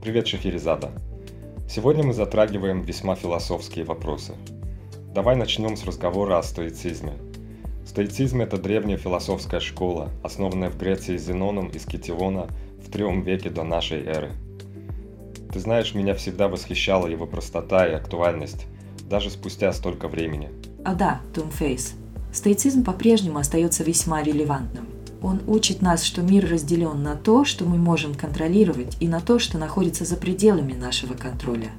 Привет, Шахерезада! Сегодня мы затрагиваем весьма философские вопросы. Давай начнем с разговора о стоицизме. Стоицизм – это древняя философская школа, основанная в Греции Зеноном из Китилона в третьем веке до нашей эры. Ты знаешь, меня всегда восхищала его простота и актуальность, даже спустя столько времени. А да, Тумфейс. Стоицизм по-прежнему остается весьма релевантным. Он учит нас, что мир разделен на то, что мы можем контролировать, и на то, что находится за пределами нашего контроля.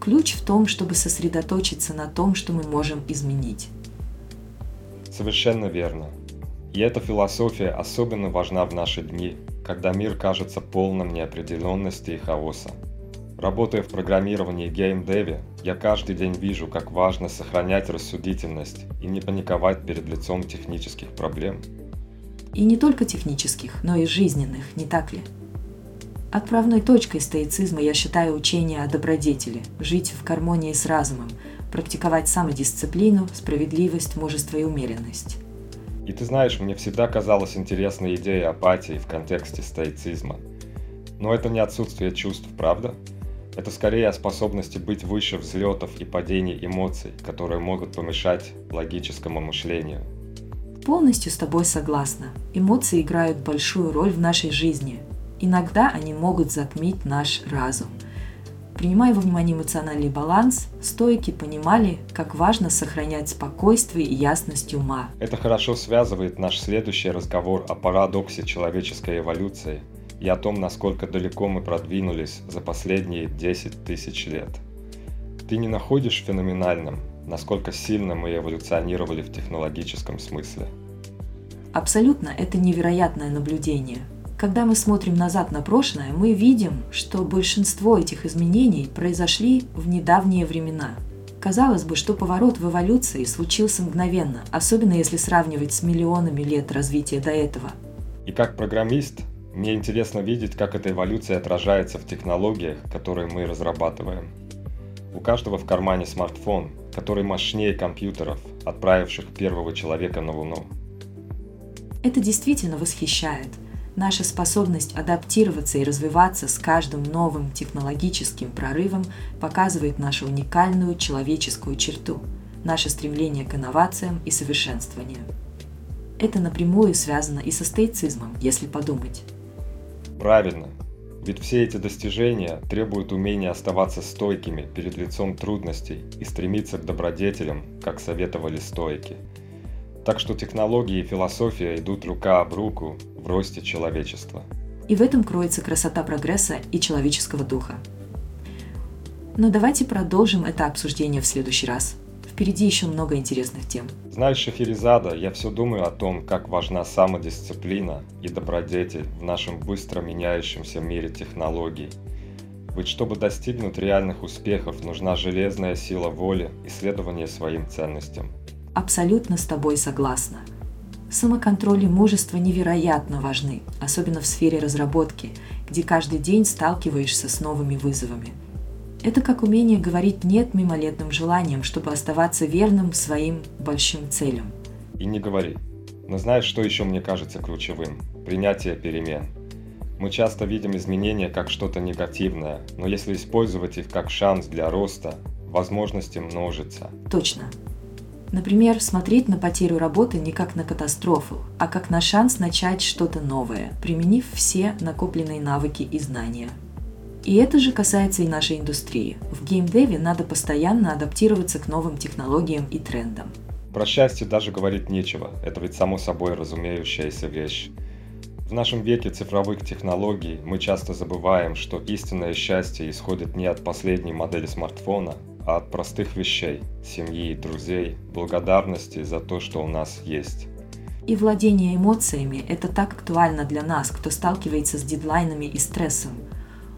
Ключ в том, чтобы сосредоточиться на том, что мы можем изменить. Совершенно верно. И эта философия особенно важна в наши дни, когда мир кажется полным неопределенности и хаоса. Работая в программировании и геймдеве, я каждый день вижу, как важно сохранять рассудительность и не паниковать перед лицом технических проблем. И не только технических, но и жизненных, не так ли? Отправной точкой стоицизма я считаю учение о добродетели, жить в гармонии с разумом, практиковать самодисциплину, справедливость, мужество и умеренность. И ты знаешь, мне всегда казалась интересная идея апатии в контексте стоицизма. Но это не отсутствие чувств, правда? Это скорее о способности быть выше взлетов и падений эмоций, которые могут помешать логическому мышлению – Полностью с тобой согласна. Эмоции играют большую роль в нашей жизни. Иногда они могут затмить наш разум. Принимая во внимание эмоциональный баланс, стойки понимали, как важно сохранять спокойствие и ясность ума. Это хорошо связывает наш следующий разговор о парадоксе человеческой эволюции и о том, насколько далеко мы продвинулись за последние 10 тысяч лет. Ты не находишь феноменальным, насколько сильно мы эволюционировали в технологическом смысле. Абсолютно, это невероятное наблюдение. Когда мы смотрим назад на прошлое, мы видим, что большинство этих изменений произошли в недавние времена. Казалось бы, что поворот в эволюции случился мгновенно, особенно если сравнивать с миллионами лет развития до этого. И как программист, мне интересно видеть, как эта эволюция отражается в технологиях, которые мы разрабатываем. У каждого в кармане смартфон, который мощнее компьютеров, отправивших первого человека на Луну. Это действительно восхищает. Наша способность адаптироваться и развиваться с каждым новым технологическим прорывом показывает нашу уникальную человеческую черту, наше стремление к инновациям и совершенствованию. Это напрямую связано и со стоицизмом, если подумать. Правильно. Ведь все эти достижения требуют умения оставаться стойкими перед лицом трудностей и стремиться к добродетелям, как советовали стойки. Так что технологии и философия идут рука об руку в росте человечества. И в этом кроется красота прогресса и человеческого духа. Но давайте продолжим это обсуждение в следующий раз – Впереди еще много интересных тем. Знаешь, Шахерезада, я все думаю о том, как важна самодисциплина и добродетель в нашем быстро меняющемся мире технологий. Ведь чтобы достигнуть реальных успехов, нужна железная сила воли и следование своим ценностям. Абсолютно с тобой согласна. Самоконтроль и мужество невероятно важны, особенно в сфере разработки, где каждый день сталкиваешься с новыми вызовами – это как умение говорить «нет» мимолетным желанием, чтобы оставаться верным своим большим целям. И не говори. Но знаешь, что еще мне кажется ключевым? Принятие перемен. Мы часто видим изменения как что-то негативное, но если использовать их как шанс для роста, возможности множатся. Точно. Например, смотреть на потерю работы не как на катастрофу, а как на шанс начать что-то новое, применив все накопленные навыки и знания – и это же касается и нашей индустрии. В геймдеве надо постоянно адаптироваться к новым технологиям и трендам. Про счастье даже говорить нечего, это ведь само собой разумеющаяся вещь. В нашем веке цифровых технологий мы часто забываем, что истинное счастье исходит не от последней модели смартфона, а от простых вещей – семьи, друзей, благодарности за то, что у нас есть. И владение эмоциями – это так актуально для нас, кто сталкивается с дедлайнами и стрессом.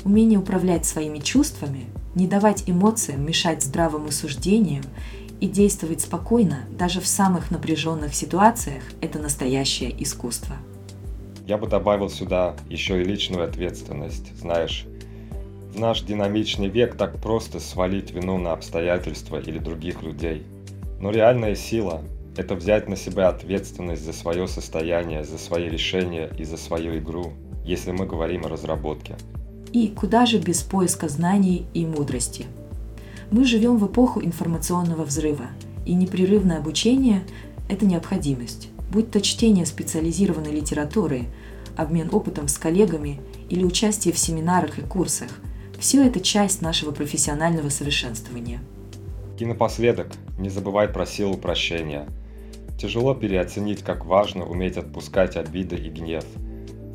Умение управлять своими чувствами, не давать эмоциям мешать здравому суждению и действовать спокойно даже в самых напряженных ситуациях – это настоящее искусство. Я бы добавил сюда еще и личную ответственность. Знаешь, в наш динамичный век так просто свалить вину на обстоятельства или других людей. Но реальная сила – это взять на себя ответственность за свое состояние, за свои решения и за свою игру, если мы говорим о разработке. И куда же без поиска знаний и мудрости? Мы живем в эпоху информационного взрыва, и непрерывное обучение – это необходимость будь то чтение специализированной литературы, обмен опытом с коллегами или участие в семинарах и курсах. Все это часть нашего профессионального совершенствования. И напоследок, не забывай про силу прощения. Тяжело переоценить, как важно уметь отпускать обиды и гнев.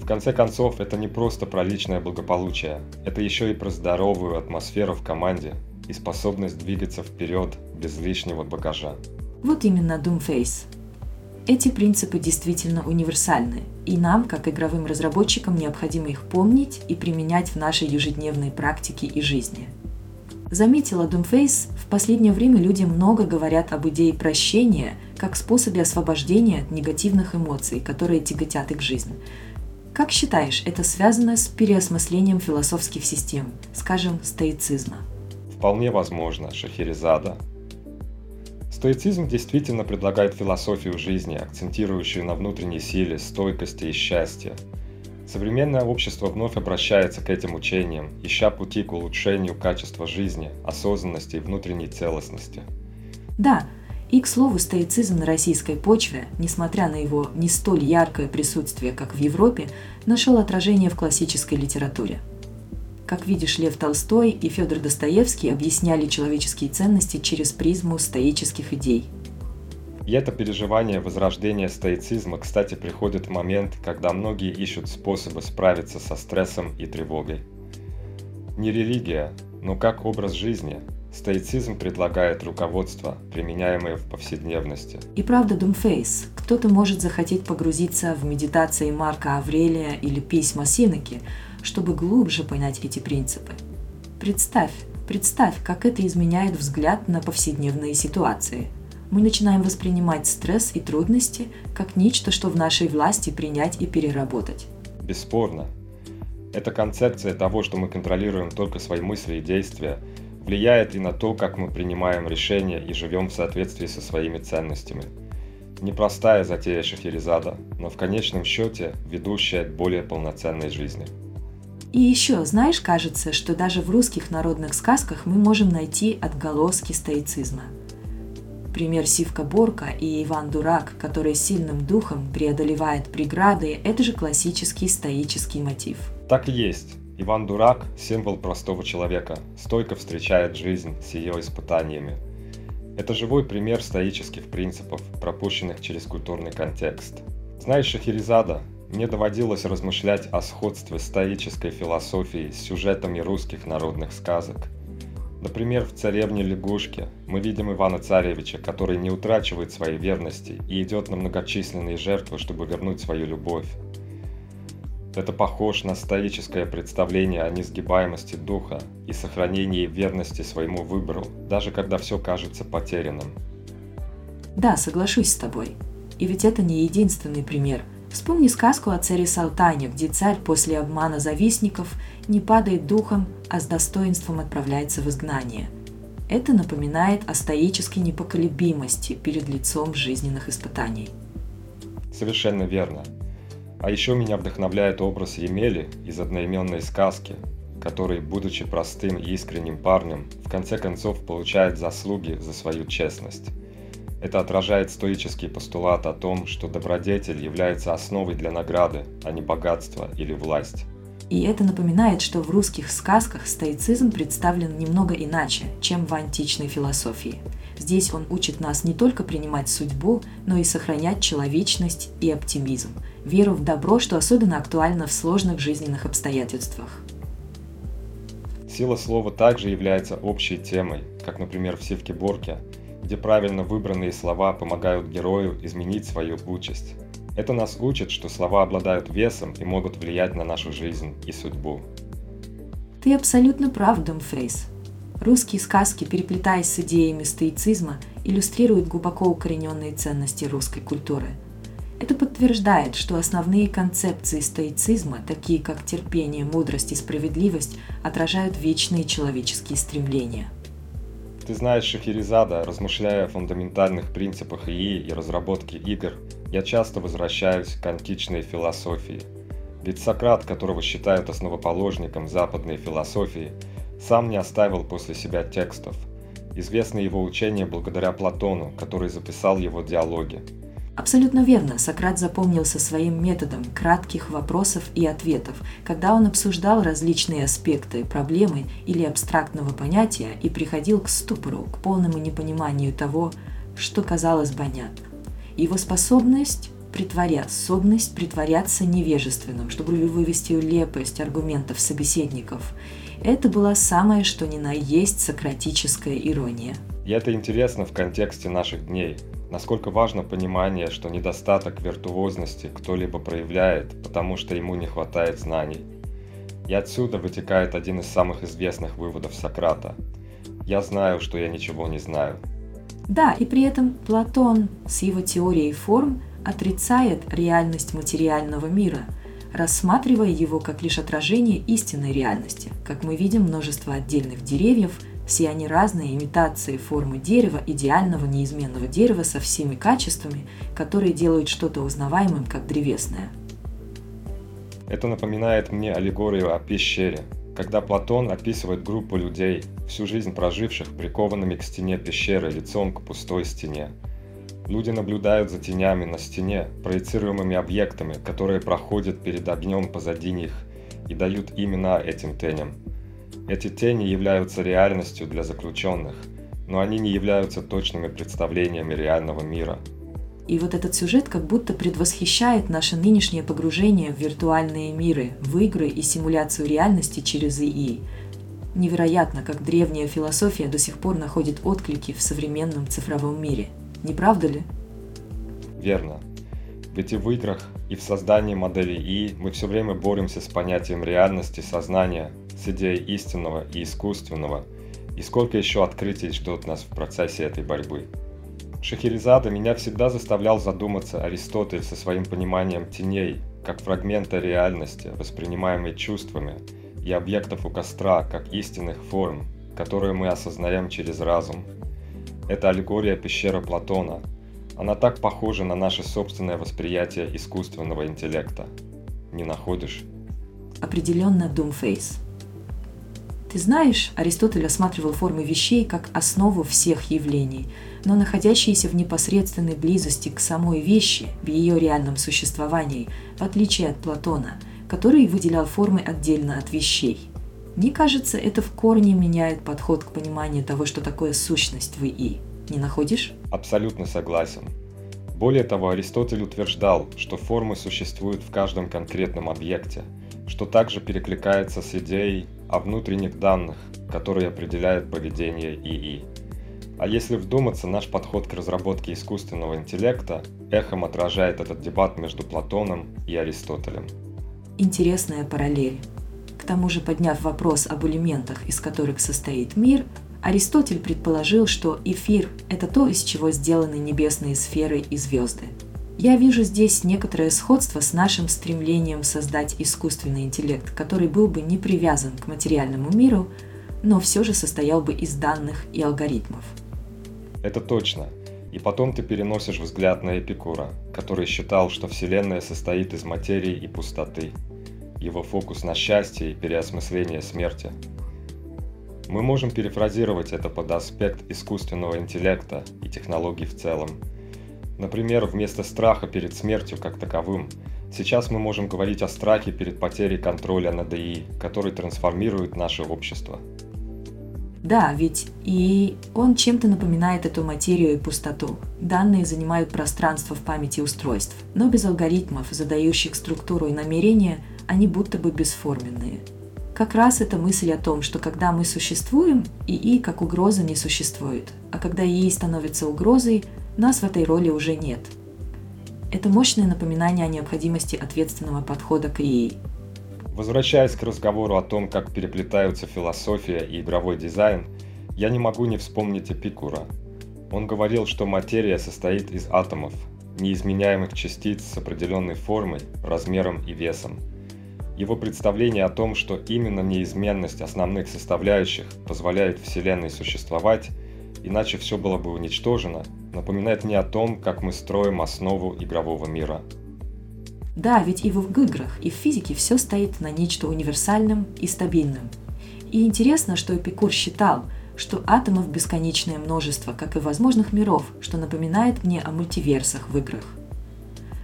В конце концов, это не просто про личное благополучие, это еще и про здоровую атмосферу в команде и способность двигаться вперед без лишнего багажа. Вот именно Doomface – эти принципы действительно универсальны, и нам, как игровым разработчикам, необходимо их помнить и применять в нашей ежедневной практике и жизни. Заметила Doomface, в последнее время люди много говорят об идее прощения как способе освобождения от негативных эмоций, которые тяготят их жизнь. Как считаешь, это связано с переосмыслением философских систем, скажем, стоицизма? Вполне возможно, Шахерезада, Стоицизм действительно предлагает философию жизни, акцентирующую на внутренней силе, стойкости и счастье. Современное общество вновь обращается к этим учениям, ища пути к улучшению качества жизни, осознанности и внутренней целостности. Да, и, к слову, стоицизм на российской почве, несмотря на его не столь яркое присутствие, как в Европе, нашел отражение в классической литературе – как видишь, Лев Толстой и Федор Достоевский объясняли человеческие ценности через призму стоических идей. И это переживание возрождения стоицизма, кстати, приходит в момент, когда многие ищут способы справиться со стрессом и тревогой. Не религия, но как образ жизни, Стоицизм предлагает руководство, применяемое в повседневности. И правда, Думфейс. Кто-то может захотеть погрузиться в медитации Марка Аврелия или письма Синеки, чтобы глубже понять эти принципы. Представь, представь, как это изменяет взгляд на повседневные ситуации. Мы начинаем воспринимать стресс и трудности как нечто, что в нашей власти принять и переработать. Бесспорно. Эта концепция того, что мы контролируем только свои мысли и действия, влияет и на то, как мы принимаем решения и живем в соответствии со своими ценностями. Непростая затея Шахерезада, но в конечном счете ведущая к более полноценной жизни. И еще, знаешь, кажется, что даже в русских народных сказках мы можем найти отголоски стоицизма. Пример Сивка Борка и Иван Дурак, который сильным духом преодолевает преграды, это же классический стоический мотив. Так и есть. Иван Дурак – символ простого человека, стойко встречает жизнь с ее испытаниями. Это живой пример стоических принципов, пропущенных через культурный контекст. Знаешь, Шахерезада, мне доводилось размышлять о сходстве стоической философии с сюжетами русских народных сказок. Например, в «Царевне лягушке» мы видим Ивана Царевича, который не утрачивает своей верности и идет на многочисленные жертвы, чтобы вернуть свою любовь. Это похож на стоическое представление о несгибаемости духа и сохранении верности своему выбору, даже когда все кажется потерянным. Да, соглашусь с тобой. И ведь это не единственный пример – Вспомни сказку о царе Салтане, где царь после обмана завистников не падает духом, а с достоинством отправляется в изгнание. Это напоминает о стоической непоколебимости перед лицом жизненных испытаний. Совершенно верно. А еще меня вдохновляет образ Емели из одноименной сказки, который, будучи простым и искренним парнем, в конце концов получает заслуги за свою честность. Это отражает стоический постулат о том, что добродетель является основой для награды, а не богатства или власть. И это напоминает, что в русских сказках стоицизм представлен немного иначе, чем в античной философии. Здесь он учит нас не только принимать судьбу, но и сохранять человечность и оптимизм, веру в добро, что особенно актуально в сложных жизненных обстоятельствах. Сила слова также является общей темой, как, например, в Сивке Борке – где правильно выбранные слова помогают герою изменить свою участь. Это нас учит, что слова обладают весом и могут влиять на нашу жизнь и судьбу. Ты абсолютно прав, Думфейс. Русские сказки, переплетаясь с идеями стоицизма, иллюстрируют глубоко укорененные ценности русской культуры. Это подтверждает, что основные концепции стоицизма, такие как терпение, мудрость и справедливость, отражают вечные человеческие стремления. Ты знаешь Шахерезада, размышляя о фундаментальных принципах ИИ и разработке игр, я часто возвращаюсь к античной философии. Ведь Сократ, которого считают основоположником западной философии, сам не оставил после себя текстов. Известны его учения благодаря Платону, который записал его диалоги. Абсолютно верно, Сократ запомнился своим методом кратких вопросов и ответов, когда он обсуждал различные аспекты проблемы или абстрактного понятия и приходил к ступору, к полному непониманию того, что казалось понятно. Его способность притворя, способность притворяться невежественным, чтобы вывести лепость аргументов собеседников. Это была самое что ни на есть сократическая ирония. И это интересно в контексте наших дней. Насколько важно понимание, что недостаток виртуозности кто-либо проявляет, потому что ему не хватает знаний. И отсюда вытекает один из самых известных выводов Сократа. «Я знаю, что я ничего не знаю». Да, и при этом Платон с его теорией форм отрицает реальность материального мира, рассматривая его как лишь отражение истинной реальности. Как мы видим, множество отдельных деревьев – все они разные имитации формы дерева, идеального неизменного дерева со всеми качествами, которые делают что-то узнаваемым, как древесное. Это напоминает мне аллегорию о пещере, когда Платон описывает группу людей, всю жизнь проживших прикованными к стене пещеры лицом к пустой стене. Люди наблюдают за тенями на стене, проецируемыми объектами, которые проходят перед огнем позади них и дают имена этим теням – эти тени являются реальностью для заключенных, но они не являются точными представлениями реального мира. И вот этот сюжет как будто предвосхищает наше нынешнее погружение в виртуальные миры, в игры и симуляцию реальности через ИИ. Невероятно, как древняя философия до сих пор находит отклики в современном цифровом мире. Не правда ли? Верно. Ведь и в играх, и в создании моделей ИИ мы все время боремся с понятием реальности сознания, с идеей истинного и искусственного, и сколько еще открытий ждет нас в процессе этой борьбы. Шахерезада меня всегда заставлял задуматься Аристотель со своим пониманием теней, как фрагмента реальности, воспринимаемой чувствами, и объектов у костра, как истинных форм, которые мы осознаем через разум. Это аллегория пещеры Платона. Она так похожа на наше собственное восприятие искусственного интеллекта. Не находишь? Определенно Doomface. Ты знаешь, Аристотель осматривал формы вещей как основу всех явлений, но находящиеся в непосредственной близости к самой вещи, в ее реальном существовании, в отличие от Платона, который выделял формы отдельно от вещей. Мне кажется, это в корне меняет подход к пониманию того, что такое сущность в ИИ. Не находишь? Абсолютно согласен. Более того, Аристотель утверждал, что формы существуют в каждом конкретном объекте, что также перекликается с идеей о внутренних данных, которые определяют поведение ИИ. А если вдуматься, наш подход к разработке искусственного интеллекта эхом отражает этот дебат между Платоном и Аристотелем. Интересная параллель. К тому же, подняв вопрос об элементах, из которых состоит мир, Аристотель предположил, что эфир – это то, из чего сделаны небесные сферы и звезды – я вижу здесь некоторое сходство с нашим стремлением создать искусственный интеллект, который был бы не привязан к материальному миру, но все же состоял бы из данных и алгоритмов. Это точно. И потом ты переносишь взгляд на Эпикура, который считал, что Вселенная состоит из материи и пустоты. Его фокус на счастье и переосмысление смерти. Мы можем перефразировать это под аспект искусственного интеллекта и технологий в целом – Например, вместо страха перед смертью как таковым, сейчас мы можем говорить о страхе перед потерей контроля над ИИ, который трансформирует наше общество. Да, ведь и он чем-то напоминает эту материю и пустоту. Данные занимают пространство в памяти устройств, но без алгоритмов, задающих структуру и намерения, они будто бы бесформенные. Как раз эта мысль о том, что когда мы существуем, ИИ как угроза не существует, а когда ИИ становится угрозой, нас в этой роли уже нет. Это мощное напоминание о необходимости ответственного подхода к ИИ. Возвращаясь к разговору о том, как переплетаются философия и игровой дизайн, я не могу не вспомнить Эпикура. Он говорил, что материя состоит из атомов, неизменяемых частиц с определенной формой, размером и весом. Его представление о том, что именно неизменность основных составляющих позволяет Вселенной существовать, иначе все было бы уничтожено, напоминает мне о том, как мы строим основу игрового мира. Да, ведь и в играх, и в физике все стоит на нечто универсальном и стабильном. И интересно, что Эпикур считал – что атомов бесконечное множество, как и возможных миров, что напоминает мне о мультиверсах в играх.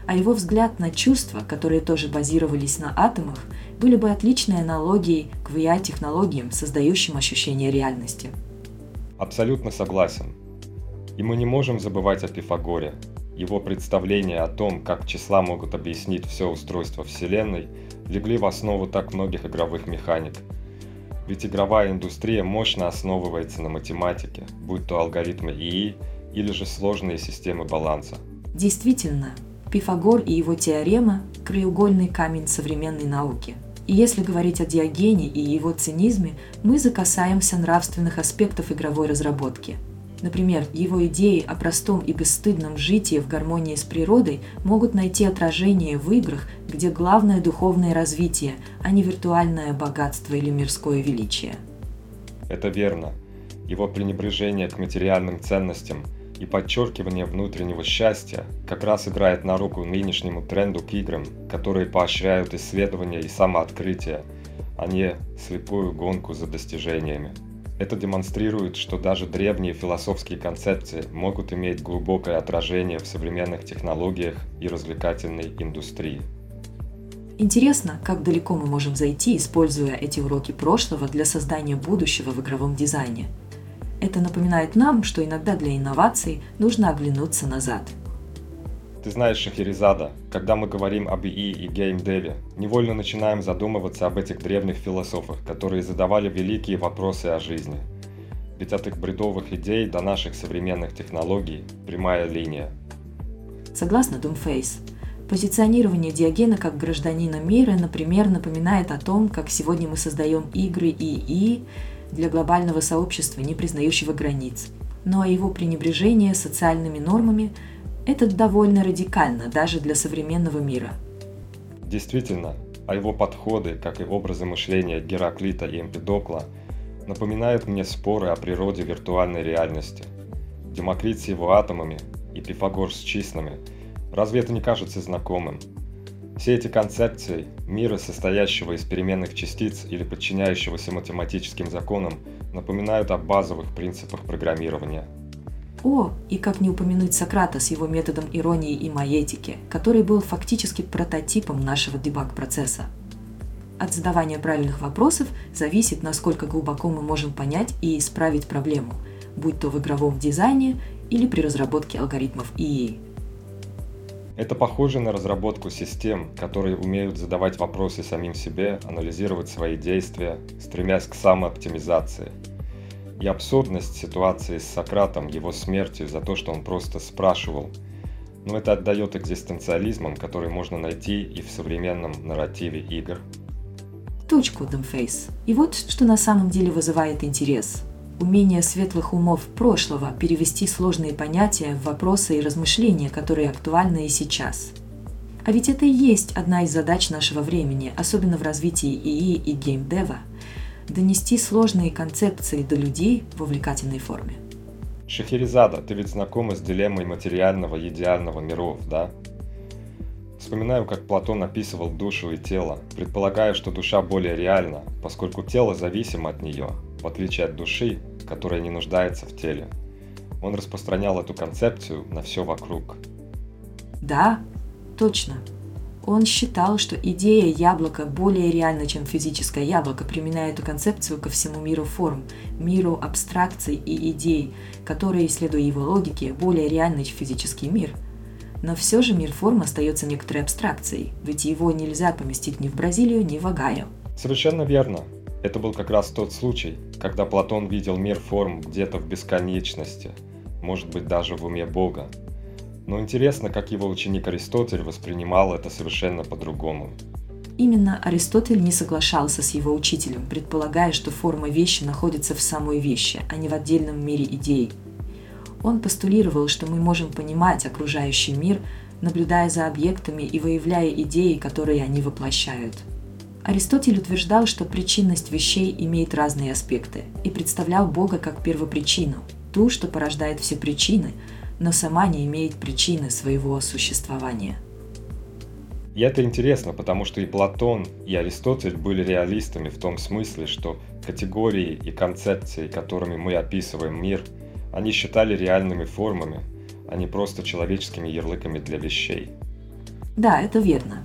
А его взгляд на чувства, которые тоже базировались на атомах, были бы отличной аналогией к VR-технологиям, создающим ощущение реальности. Абсолютно согласен. И мы не можем забывать о Пифагоре. Его представления о том, как числа могут объяснить все устройство Вселенной, легли в основу так многих игровых механик – ведь игровая индустрия мощно основывается на математике, будь то алгоритмы ИИ или же сложные системы баланса. Действительно, Пифагор и его теорема – краеугольный камень современной науки. И если говорить о Диогене и его цинизме, мы закасаемся нравственных аспектов игровой разработки – Например, его идеи о простом и бесстыдном житии в гармонии с природой могут найти отражение в играх, где главное духовное развитие, а не виртуальное богатство или мирское величие. Это верно. Его пренебрежение к материальным ценностям и подчеркивание внутреннего счастья как раз играет на руку нынешнему тренду к играм, которые поощряют исследования и самооткрытие, а не слепую гонку за достижениями. Это демонстрирует, что даже древние философские концепции могут иметь глубокое отражение в современных технологиях и развлекательной индустрии. Интересно, как далеко мы можем зайти, используя эти уроки прошлого для создания будущего в игровом дизайне. Это напоминает нам, что иногда для инноваций нужно оглянуться назад – ты знаешь, Шахерезада, когда мы говорим об ИИ и геймдеве, невольно начинаем задумываться об этих древних философах, которые задавали великие вопросы о жизни. Ведь от их бредовых идей до наших современных технологий прямая линия. Согласно Doomface, позиционирование Диогена как гражданина мира, например, напоминает о том, как сегодня мы создаем игры ИИ для глобального сообщества, не признающего границ. Но его пренебрежение социальными нормами – это довольно радикально даже для современного мира. Действительно, а его подходы, как и образы мышления Гераклита и Эмпидокла, напоминают мне споры о природе виртуальной реальности. Демокрит с его атомами и Пифагор с числами. Разве это не кажется знакомым? Все эти концепции мира, состоящего из переменных частиц или подчиняющегося математическим законам, напоминают о базовых принципах программирования – о, и как не упомянуть Сократа с его методом иронии и маетики, который был фактически прототипом нашего дебаг-процесса. От задавания правильных вопросов зависит, насколько глубоко мы можем понять и исправить проблему, будь то в игровом дизайне или при разработке алгоритмов ИИ. Это похоже на разработку систем, которые умеют задавать вопросы самим себе, анализировать свои действия, стремясь к самооптимизации – и абсурдность ситуации с Сократом, его смертью за то, что он просто спрашивал. Но это отдает экзистенциализмом, который можно найти и в современном нарративе игр. Точку, Дэмфейс. И вот что на самом деле вызывает интерес. Умение светлых умов прошлого перевести сложные понятия в вопросы и размышления, которые актуальны и сейчас. А ведь это и есть одна из задач нашего времени, особенно в развитии ИИ и геймдева – донести сложные концепции до людей в увлекательной форме. Шахерезада, ты ведь знакома с дилеммой материального и идеального миров, да? Вспоминаю, как Платон описывал душу и тело, предполагая, что душа более реальна, поскольку тело зависимо от нее, в отличие от души, которая не нуждается в теле. Он распространял эту концепцию на все вокруг. Да, точно. Он считал, что идея яблока более реальна, чем физическое яблоко, применяя эту концепцию ко всему миру форм, миру абстракций и идей, которые, следуя его логике, более реальны, чем физический мир. Но все же мир форм остается некоторой абстракцией, ведь его нельзя поместить ни в Бразилию, ни в Огайо. Совершенно верно. Это был как раз тот случай, когда Платон видел мир форм где-то в бесконечности, может быть даже в уме Бога. Но интересно, как его ученик Аристотель воспринимал это совершенно по-другому. Именно Аристотель не соглашался с его учителем, предполагая, что форма вещи находится в самой вещи, а не в отдельном мире идей. Он постулировал, что мы можем понимать окружающий мир, наблюдая за объектами и выявляя идеи, которые они воплощают. Аристотель утверждал, что причинность вещей имеет разные аспекты и представлял Бога как первопричину, ту, что порождает все причины, но сама не имеет причины своего существования – и это интересно, потому что и Платон, и Аристотель были реалистами в том смысле, что категории и концепции, которыми мы описываем мир, они считали реальными формами, а не просто человеческими ярлыками для вещей. Да, это верно.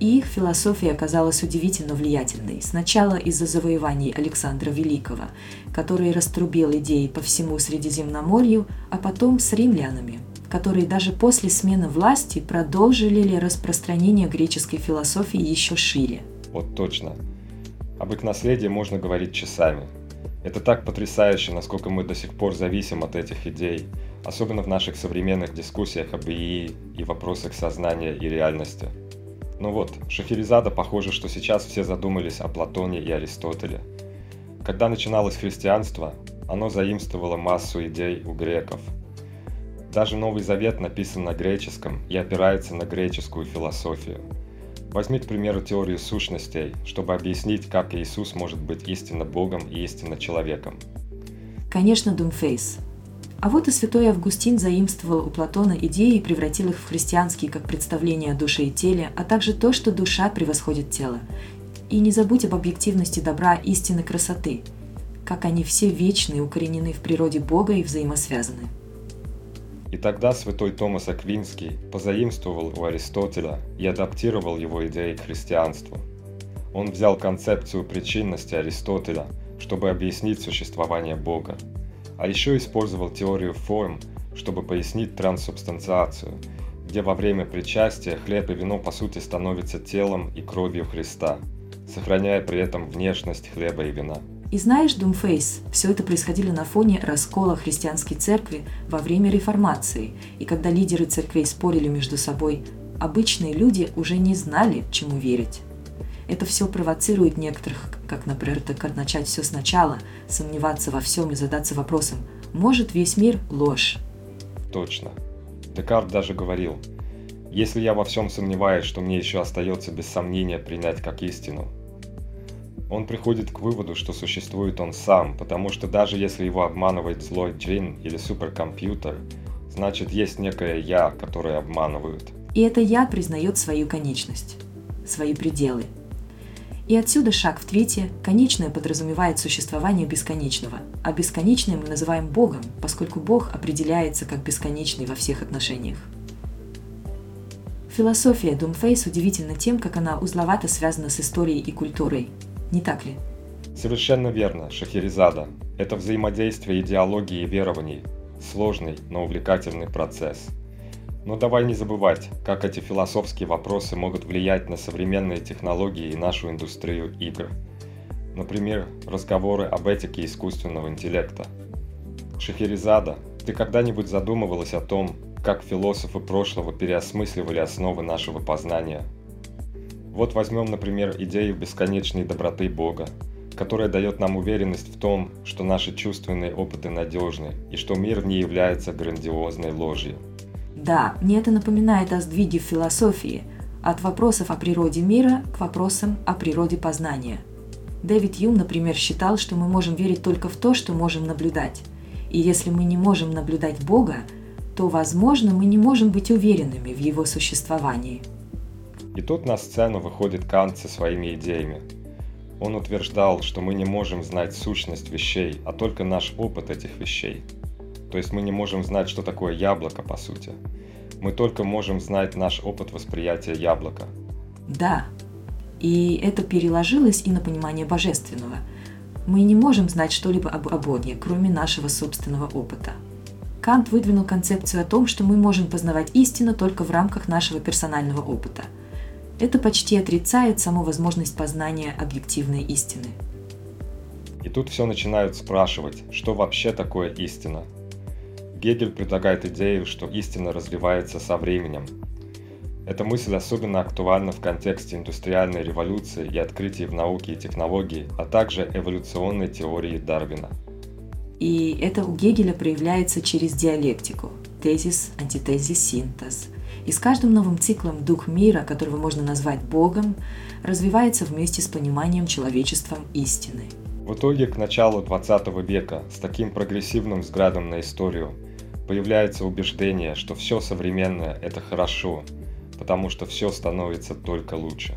И их философия оказалась удивительно влиятельной. Сначала из-за завоеваний Александра Великого, который раструбил идеи по всему Средиземноморью, а потом с римлянами, которые даже после смены власти продолжили распространение греческой философии еще шире. Вот точно. Об их наследии можно говорить часами. Это так потрясающе, насколько мы до сих пор зависим от этих идей, особенно в наших современных дискуссиях об ИИ и вопросах сознания и реальности. Ну вот, Шахерезада похоже, что сейчас все задумались о Платоне и Аристотеле. Когда начиналось христианство, оно заимствовало массу идей у греков – даже Новый Завет написан на греческом и опирается на греческую философию. Возьми, к примеру, теорию сущностей, чтобы объяснить, как Иисус может быть истинно Богом и истинно человеком. Конечно, Думфейс. А вот и святой Августин заимствовал у Платона идеи и превратил их в христианские как представления о душе и теле, а также то, что душа превосходит тело. И не забудь об объективности добра, истины, красоты, как они все вечны, укоренены в природе Бога и взаимосвязаны. И тогда святой Томас Аквинский позаимствовал у Аристотеля и адаптировал его идеи к христианству. Он взял концепцию причинности Аристотеля, чтобы объяснить существование Бога, а еще использовал теорию форм, чтобы пояснить трансубстанциацию, где во время причастия хлеб и вино по сути становятся телом и кровью Христа, сохраняя при этом внешность хлеба и вина. И знаешь, Думфейс, все это происходило на фоне раскола христианской церкви во время реформации, и когда лидеры церквей спорили между собой, обычные люди уже не знали, чему верить. Это все провоцирует некоторых, как, например, так начать все сначала, сомневаться во всем и задаться вопросом, может весь мир ложь? Точно. Декарт даже говорил, если я во всем сомневаюсь, что мне еще остается без сомнения принять как истину, он приходит к выводу, что существует он сам, потому что даже если его обманывает злой джин или суперкомпьютер, значит есть некое «я», которое обманывают. И это «я» признает свою конечность, свои пределы. И отсюда шаг в твите «конечное» подразумевает существование бесконечного, а бесконечное мы называем Богом, поскольку Бог определяется как бесконечный во всех отношениях. Философия Думфейс удивительна тем, как она узловато связана с историей и культурой – не так ли? Совершенно верно, Шахерезада. Это взаимодействие идеологии и верований. Сложный, но увлекательный процесс. Но давай не забывать, как эти философские вопросы могут влиять на современные технологии и нашу индустрию игр. Например, разговоры об этике искусственного интеллекта. Шахерезада, ты когда-нибудь задумывалась о том, как философы прошлого переосмысливали основы нашего познания – вот возьмем, например, идею бесконечной доброты Бога, которая дает нам уверенность в том, что наши чувственные опыты надежны и что мир не является грандиозной ложью. Да, мне это напоминает о сдвиге в философии от вопросов о природе мира к вопросам о природе познания. Дэвид Юм, например, считал, что мы можем верить только в то, что можем наблюдать. И если мы не можем наблюдать Бога, то, возможно, мы не можем быть уверенными в Его существовании – и тут на сцену выходит Кант со своими идеями. Он утверждал, что мы не можем знать сущность вещей, а только наш опыт этих вещей. То есть мы не можем знать, что такое яблоко, по сути. Мы только можем знать наш опыт восприятия яблока. Да, и это переложилось и на понимание божественного. Мы не можем знать что-либо об, о Боге, кроме нашего собственного опыта. Кант выдвинул концепцию о том, что мы можем познавать истину только в рамках нашего персонального опыта – это почти отрицает саму возможность познания объективной истины. И тут все начинают спрашивать, что вообще такое истина. Гегель предлагает идею, что истина развивается со временем. Эта мысль особенно актуальна в контексте индустриальной революции и открытий в науке и технологии, а также эволюционной теории Дарвина. И это у Гегеля проявляется через диалектику – тезис, антитезис, синтез. И с каждым новым циклом дух мира, которого можно назвать Богом, развивается вместе с пониманием человечеством истины. В итоге к началу 20 века с таким прогрессивным взглядом на историю появляется убеждение, что все современное – это хорошо, потому что все становится только лучше.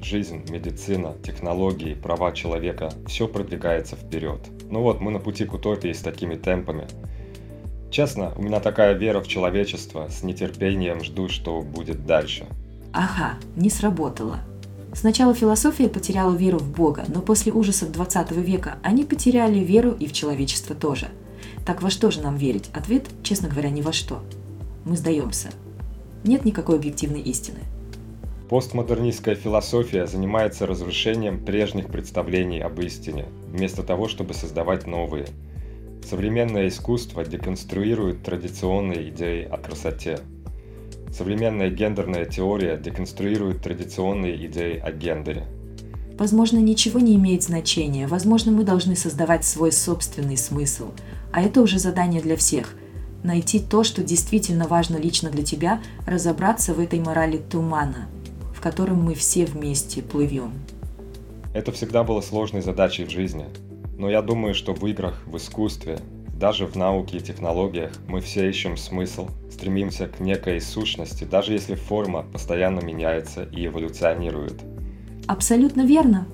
Жизнь, медицина, технологии, права человека – все продвигается вперед. Ну вот, мы на пути к утопии с такими темпами. Честно, у меня такая вера в человечество, с нетерпением жду, что будет дальше. Ага, не сработало. Сначала философия потеряла веру в Бога, но после ужасов 20 века они потеряли веру и в человечество тоже. Так во что же нам верить? Ответ, честно говоря, ни во что. Мы сдаемся. Нет никакой объективной истины. Постмодернистская философия занимается разрушением прежних представлений об истине, вместо того, чтобы создавать новые. Современное искусство деконструирует традиционные идеи о красоте. Современная гендерная теория деконструирует традиционные идеи о гендере. Возможно, ничего не имеет значения. Возможно, мы должны создавать свой собственный смысл. А это уже задание для всех. Найти то, что действительно важно лично для тебя, разобраться в этой морали тумана – которым мы все вместе плывем. Это всегда было сложной задачей в жизни. Но я думаю, что в играх, в искусстве, даже в науке и технологиях мы все ищем смысл, стремимся к некой сущности, даже если форма постоянно меняется и эволюционирует. Абсолютно верно.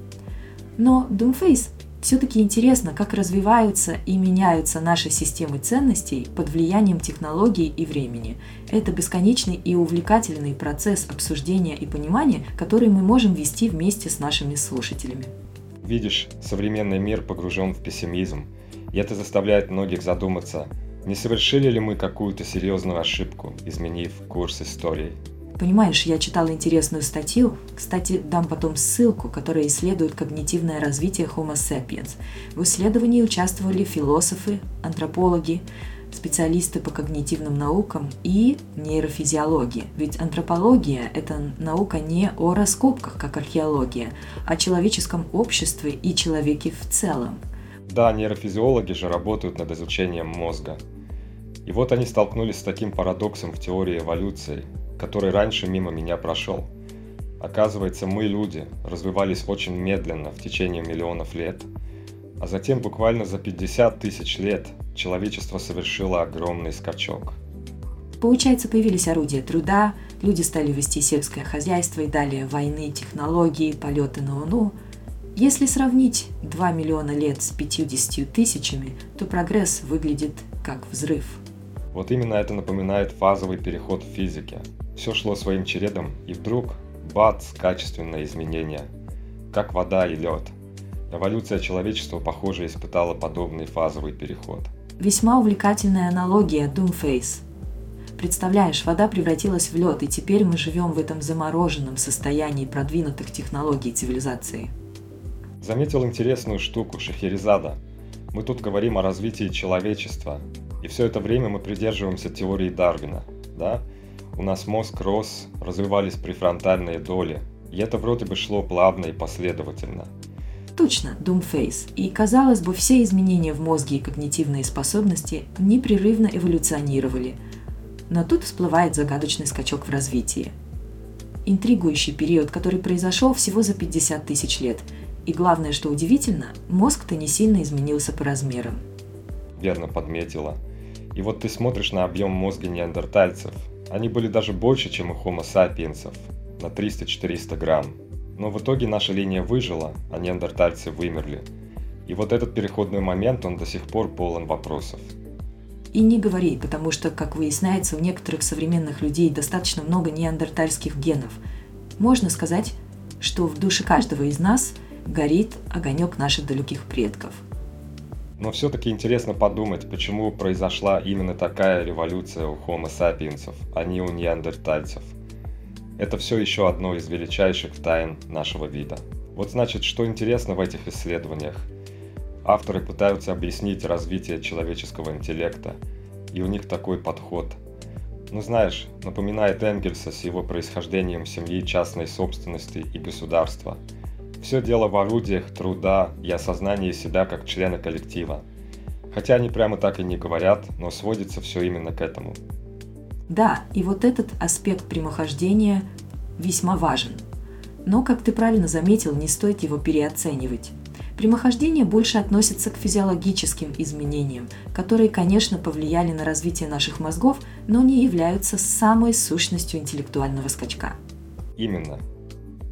Но Doomface все-таки интересно, как развиваются и меняются наши системы ценностей под влиянием технологий и времени. Это бесконечный и увлекательный процесс обсуждения и понимания, который мы можем вести вместе с нашими слушателями. Видишь, современный мир погружен в пессимизм, и это заставляет многих задуматься, не совершили ли мы какую-то серьезную ошибку, изменив курс истории. Понимаешь, я читала интересную статью, кстати, дам потом ссылку, которая исследует когнитивное развитие Homo sapiens. В исследовании участвовали философы, антропологи, специалисты по когнитивным наукам и нейрофизиологии. Ведь антропология – это наука не о раскопках, как археология, а о человеческом обществе и человеке в целом. Да, нейрофизиологи же работают над изучением мозга. И вот они столкнулись с таким парадоксом в теории эволюции – который раньше мимо меня прошел. Оказывается, мы, люди, развивались очень медленно в течение миллионов лет, а затем буквально за 50 тысяч лет человечество совершило огромный скачок. Получается, появились орудия труда, люди стали вести сельское хозяйство и далее войны, технологии, полеты на Луну. Если сравнить 2 миллиона лет с 50 тысячами, то прогресс выглядит как взрыв. Вот именно это напоминает фазовый переход в физике, все шло своим чередом, и вдруг – бац, качественное изменение. Как вода и лед. Эволюция человечества, похоже, испытала подобный фазовый переход. Весьма увлекательная аналогия Doomface. Представляешь, вода превратилась в лед, и теперь мы живем в этом замороженном состоянии продвинутых технологий цивилизации. Заметил интересную штуку Шахерезада. Мы тут говорим о развитии человечества, и все это время мы придерживаемся теории Дарвина, да? У нас мозг рос, развивались префронтальные доли, и это вроде бы шло плавно и последовательно. Точно, Doomface. И казалось бы, все изменения в мозге и когнитивные способности непрерывно эволюционировали. Но тут всплывает загадочный скачок в развитии. Интригующий период, который произошел всего за 50 тысяч лет. И главное, что удивительно, мозг-то не сильно изменился по размерам. Верно подметила. И вот ты смотришь на объем мозга неандертальцев, они были даже больше, чем у Homo sapiens, на 300-400 грамм. Но в итоге наша линия выжила, а неандертальцы вымерли. И вот этот переходный момент, он до сих пор полон вопросов. И не говори, потому что, как выясняется, у некоторых современных людей достаточно много неандертальских генов. Можно сказать, что в душе каждого из нас горит огонек наших далеких предков – но все-таки интересно подумать, почему произошла именно такая революция у Homo sapiens, а не у неандертальцев. Это все еще одно из величайших тайн нашего вида. Вот значит, что интересно в этих исследованиях. Авторы пытаются объяснить развитие человеческого интеллекта, и у них такой подход. Ну знаешь, напоминает Энгельса с его происхождением семьи частной собственности и государства. Все дело в орудиях труда и осознании себя как члена коллектива. Хотя они прямо так и не говорят, но сводится все именно к этому. Да, и вот этот аспект прямохождения весьма важен. Но, как ты правильно заметил, не стоит его переоценивать. Прямохождение больше относится к физиологическим изменениям, которые, конечно, повлияли на развитие наших мозгов, но не являются самой сущностью интеллектуального скачка. Именно.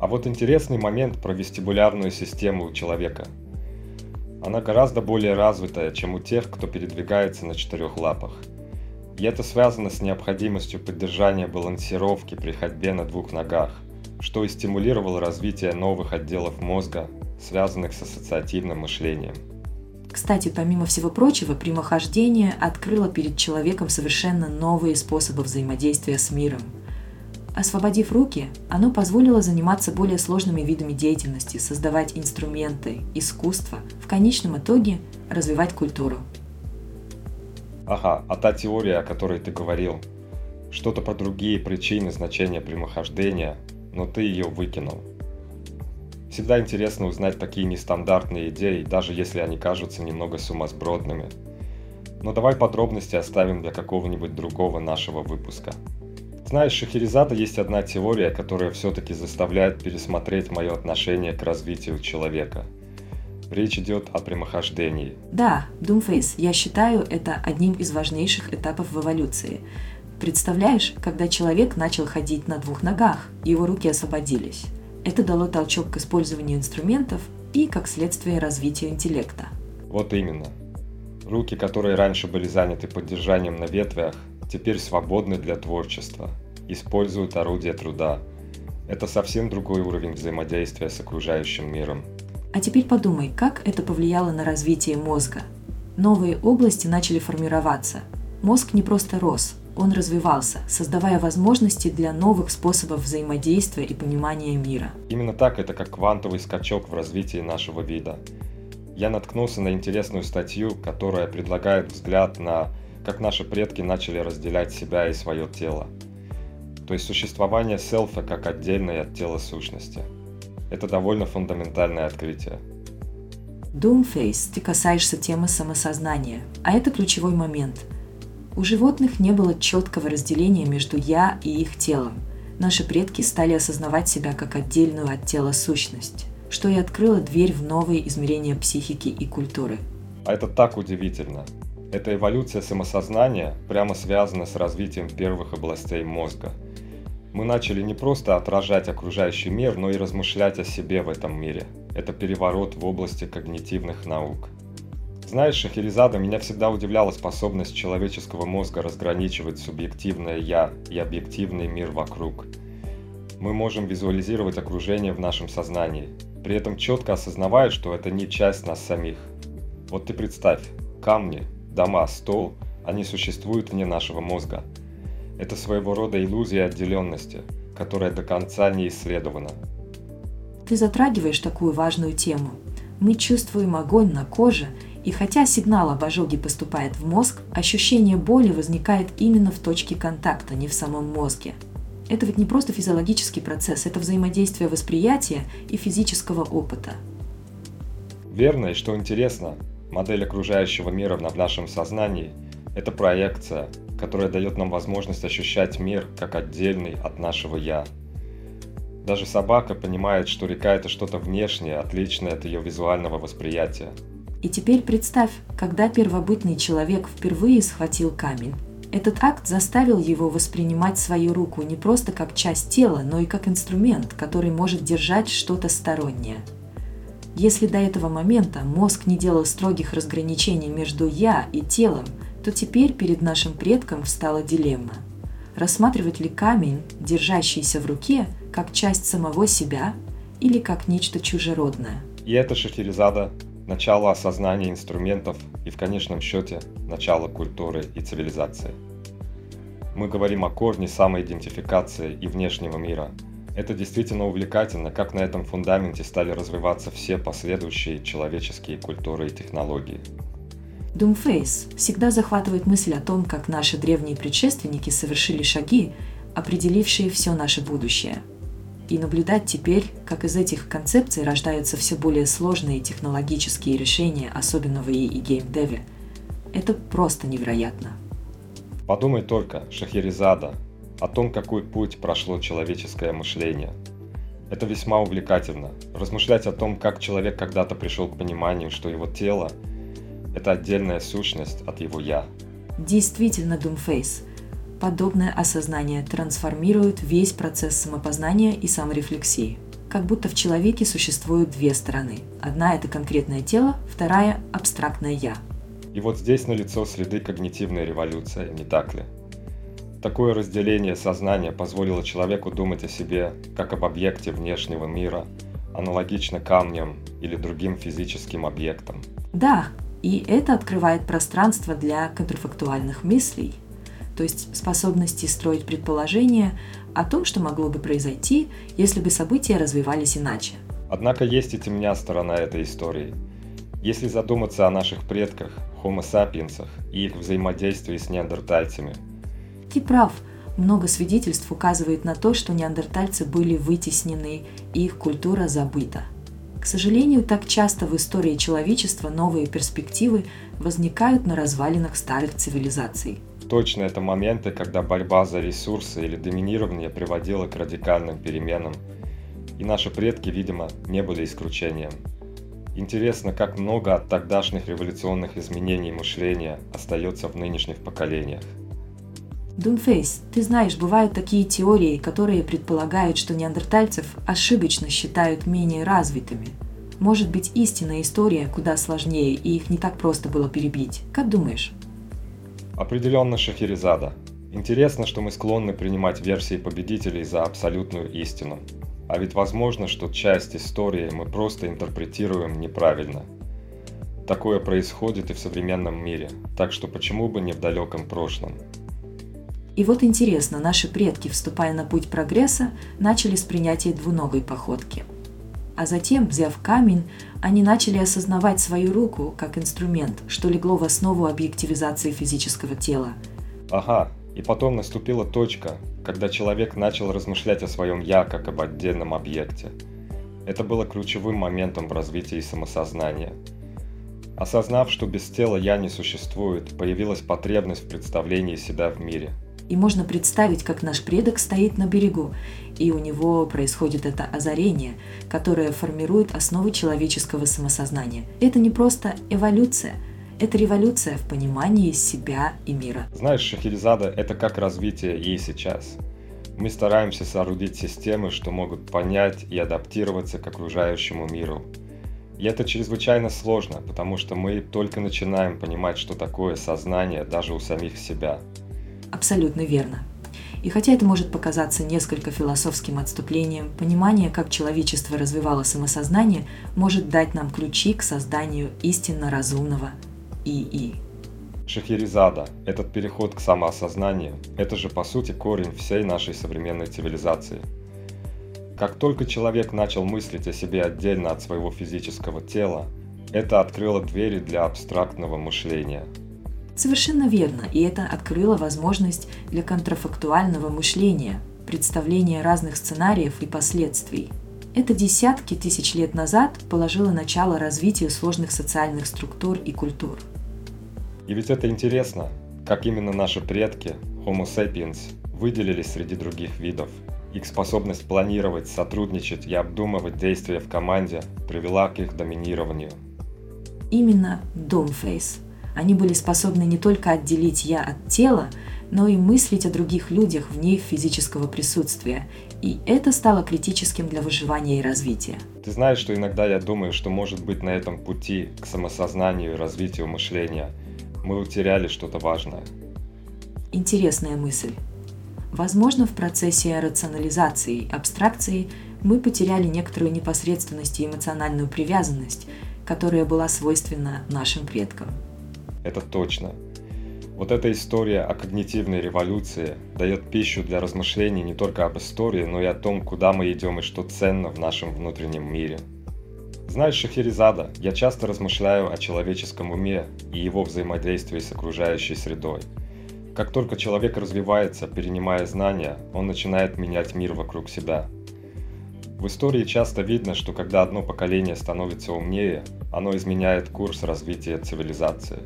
А вот интересный момент про вестибулярную систему у человека. Она гораздо более развитая, чем у тех, кто передвигается на четырех лапах. И это связано с необходимостью поддержания балансировки при ходьбе на двух ногах, что и стимулировало развитие новых отделов мозга, связанных с ассоциативным мышлением. Кстати, помимо всего прочего, прямохождение открыло перед человеком совершенно новые способы взаимодействия с миром. Освободив руки, оно позволило заниматься более сложными видами деятельности, создавать инструменты, искусство, в конечном итоге развивать культуру. Ага, а та теория, о которой ты говорил, что-то про другие причины значения прямохождения, но ты ее выкинул. Всегда интересно узнать такие нестандартные идеи, даже если они кажутся немного сумасбродными. Но давай подробности оставим для какого-нибудь другого нашего выпуска. Знаешь, Шахерезада есть одна теория, которая все-таки заставляет пересмотреть мое отношение к развитию человека. Речь идет о прямохождении. Да, Думфейс, я считаю это одним из важнейших этапов в эволюции. Представляешь, когда человек начал ходить на двух ногах, его руки освободились. Это дало толчок к использованию инструментов и, как следствие, развитию интеллекта. Вот именно. Руки, которые раньше были заняты поддержанием на ветвях, теперь свободны для творчества, используют орудия труда. Это совсем другой уровень взаимодействия с окружающим миром. А теперь подумай, как это повлияло на развитие мозга. Новые области начали формироваться. Мозг не просто рос, он развивался, создавая возможности для новых способов взаимодействия и понимания мира. Именно так это как квантовый скачок в развитии нашего вида. Я наткнулся на интересную статью, которая предлагает взгляд на как наши предки начали разделять себя и свое тело. То есть существование селфа как отдельной от тела сущности. Это довольно фундаментальное открытие. Doomface, ты касаешься темы самосознания, а это ключевой момент – у животных не было четкого разделения между «я» и их телом. Наши предки стали осознавать себя как отдельную от тела сущность, что и открыло дверь в новые измерения психики и культуры. А это так удивительно. Эта эволюция самосознания прямо связана с развитием первых областей мозга. Мы начали не просто отражать окружающий мир, но и размышлять о себе в этом мире. Это переворот в области когнитивных наук – знаешь, Шахерезада, меня всегда удивляла способность человеческого мозга разграничивать субъективное «я» и объективный мир вокруг. Мы можем визуализировать окружение в нашем сознании, при этом четко осознавая, что это не часть нас самих. Вот ты представь, камни, дома, стол, они существуют вне нашего мозга. Это своего рода иллюзия отделенности, которая до конца не исследована. Ты затрагиваешь такую важную тему. Мы чувствуем огонь на коже – и хотя сигнал об ожоге поступает в мозг, ощущение боли возникает именно в точке контакта, не в самом мозге. Это ведь не просто физиологический процесс, это взаимодействие восприятия и физического опыта. Верно, и что интересно, модель окружающего мира в нашем сознании – это проекция, которая дает нам возможность ощущать мир как отдельный от нашего «я». Даже собака понимает, что река – это что-то внешнее, отличное от ее визуального восприятия – и теперь представь, когда первобытный человек впервые схватил камень. Этот акт заставил его воспринимать свою руку не просто как часть тела, но и как инструмент, который может держать что-то стороннее. Если до этого момента мозг не делал строгих разграничений между «я» и телом, то теперь перед нашим предком встала дилемма. Рассматривать ли камень, держащийся в руке, как часть самого себя или как нечто чужеродное? И это Шахерезада начало осознания инструментов и в конечном счете начало культуры и цивилизации. Мы говорим о корне самоидентификации и внешнего мира. Это действительно увлекательно, как на этом фундаменте стали развиваться все последующие человеческие культуры и технологии. Doomface всегда захватывает мысль о том, как наши древние предшественники совершили шаги, определившие все наше будущее. И наблюдать теперь, как из этих концепций рождаются все более сложные технологические решения, особенно в ИИ и геймдеве, это просто невероятно. Подумай только, Шахерезада, о том, какой путь прошло человеческое мышление. Это весьма увлекательно. Размышлять о том, как человек когда-то пришел к пониманию, что его тело – это отдельная сущность от его «я». Действительно, Думфейс. Подобное осознание трансформирует весь процесс самопознания и саморефлексии. Как будто в человеке существуют две стороны. Одна – это конкретное тело, вторая – абстрактное «я». И вот здесь налицо следы когнитивной революции, не так ли? Такое разделение сознания позволило человеку думать о себе как об объекте внешнего мира, аналогично камням или другим физическим объектам. Да, и это открывает пространство для контрфактуальных мыслей, то есть способности строить предположения о том, что могло бы произойти, если бы события развивались иначе. Однако есть и темная сторона этой истории. Если задуматься о наших предках, Homo sapiens и их взаимодействии с неандертальцами – ты прав. Много свидетельств указывает на то, что неандертальцы были вытеснены и их культура забыта. К сожалению, так часто в истории человечества новые перспективы возникают на развалинах старых цивилизаций. Точно это моменты, когда борьба за ресурсы или доминирование приводила к радикальным переменам. И наши предки, видимо, не были исключением. Интересно, как много от тогдашних революционных изменений мышления остается в нынешних поколениях. Дунфейс, ты знаешь, бывают такие теории, которые предполагают, что неандертальцев ошибочно считают менее развитыми. Может быть, истинная история куда сложнее, и их не так просто было перебить. Как думаешь? Определенно Шахерезада. Интересно, что мы склонны принимать версии победителей за абсолютную истину. А ведь возможно, что часть истории мы просто интерпретируем неправильно. Такое происходит и в современном мире, так что почему бы не в далеком прошлом. И вот интересно, наши предки, вступая на путь прогресса, начали с принятия двуногой походки. А затем, взяв камень, они начали осознавать свою руку как инструмент, что легло в основу объективизации физического тела. Ага, и потом наступила точка, когда человек начал размышлять о своем «я» как об отдельном объекте. Это было ключевым моментом в развитии самосознания. Осознав, что без тела «я» не существует, появилась потребность в представлении себя в мире – и можно представить, как наш предок стоит на берегу, и у него происходит это озарение, которое формирует основы человеческого самосознания. Это не просто эволюция, это революция в понимании себя и мира. Знаешь, Шахерезада – это как развитие и сейчас. Мы стараемся соорудить системы, что могут понять и адаптироваться к окружающему миру. И это чрезвычайно сложно, потому что мы только начинаем понимать, что такое сознание даже у самих себя – абсолютно верно. И хотя это может показаться несколько философским отступлением, понимание, как человечество развивало самосознание, может дать нам ключи к созданию истинно разумного ИИ. Шахерезада, этот переход к самоосознанию, это же по сути корень всей нашей современной цивилизации. Как только человек начал мыслить о себе отдельно от своего физического тела, это открыло двери для абстрактного мышления – Совершенно верно, и это открыло возможность для контрафактуального мышления, представления разных сценариев и последствий. Это десятки тысяч лет назад положило начало развитию сложных социальных структур и культур. И ведь это интересно, как именно наши предки, Homo sapiens, выделились среди других видов. Их способность планировать, сотрудничать и обдумывать действия в команде привела к их доминированию. Именно Doomface – они были способны не только отделить «я» от тела, но и мыслить о других людях вне физического присутствия. И это стало критическим для выживания и развития. Ты знаешь, что иногда я думаю, что может быть на этом пути к самосознанию и развитию мышления мы утеряли что-то важное. Интересная мысль. Возможно, в процессе рационализации, абстракции мы потеряли некоторую непосредственность и эмоциональную привязанность, которая была свойственна нашим предкам это точно. Вот эта история о когнитивной революции дает пищу для размышлений не только об истории, но и о том, куда мы идем и что ценно в нашем внутреннем мире. Знаешь, Шахерезада, я часто размышляю о человеческом уме и его взаимодействии с окружающей средой. Как только человек развивается, перенимая знания, он начинает менять мир вокруг себя. В истории часто видно, что когда одно поколение становится умнее, оно изменяет курс развития цивилизации.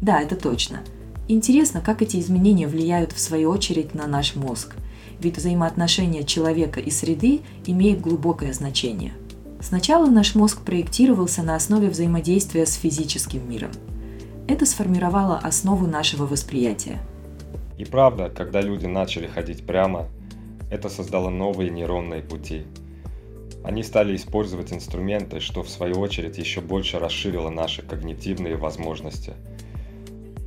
Да, это точно. Интересно, как эти изменения влияют в свою очередь на наш мозг. Ведь взаимоотношения человека и среды имеют глубокое значение – Сначала наш мозг проектировался на основе взаимодействия с физическим миром. Это сформировало основу нашего восприятия. И правда, когда люди начали ходить прямо, это создало новые нейронные пути. Они стали использовать инструменты, что в свою очередь еще больше расширило наши когнитивные возможности.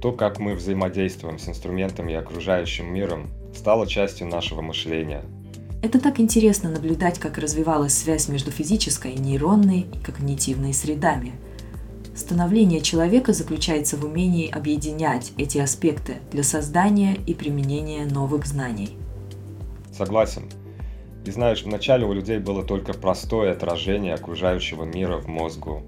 То, как мы взаимодействуем с инструментами и окружающим миром, стало частью нашего мышления – это так интересно наблюдать, как развивалась связь между физической, нейронной и когнитивной средами. Становление человека заключается в умении объединять эти аспекты для создания и применения новых знаний. Согласен. И знаешь, вначале у людей было только простое отражение окружающего мира в мозгу.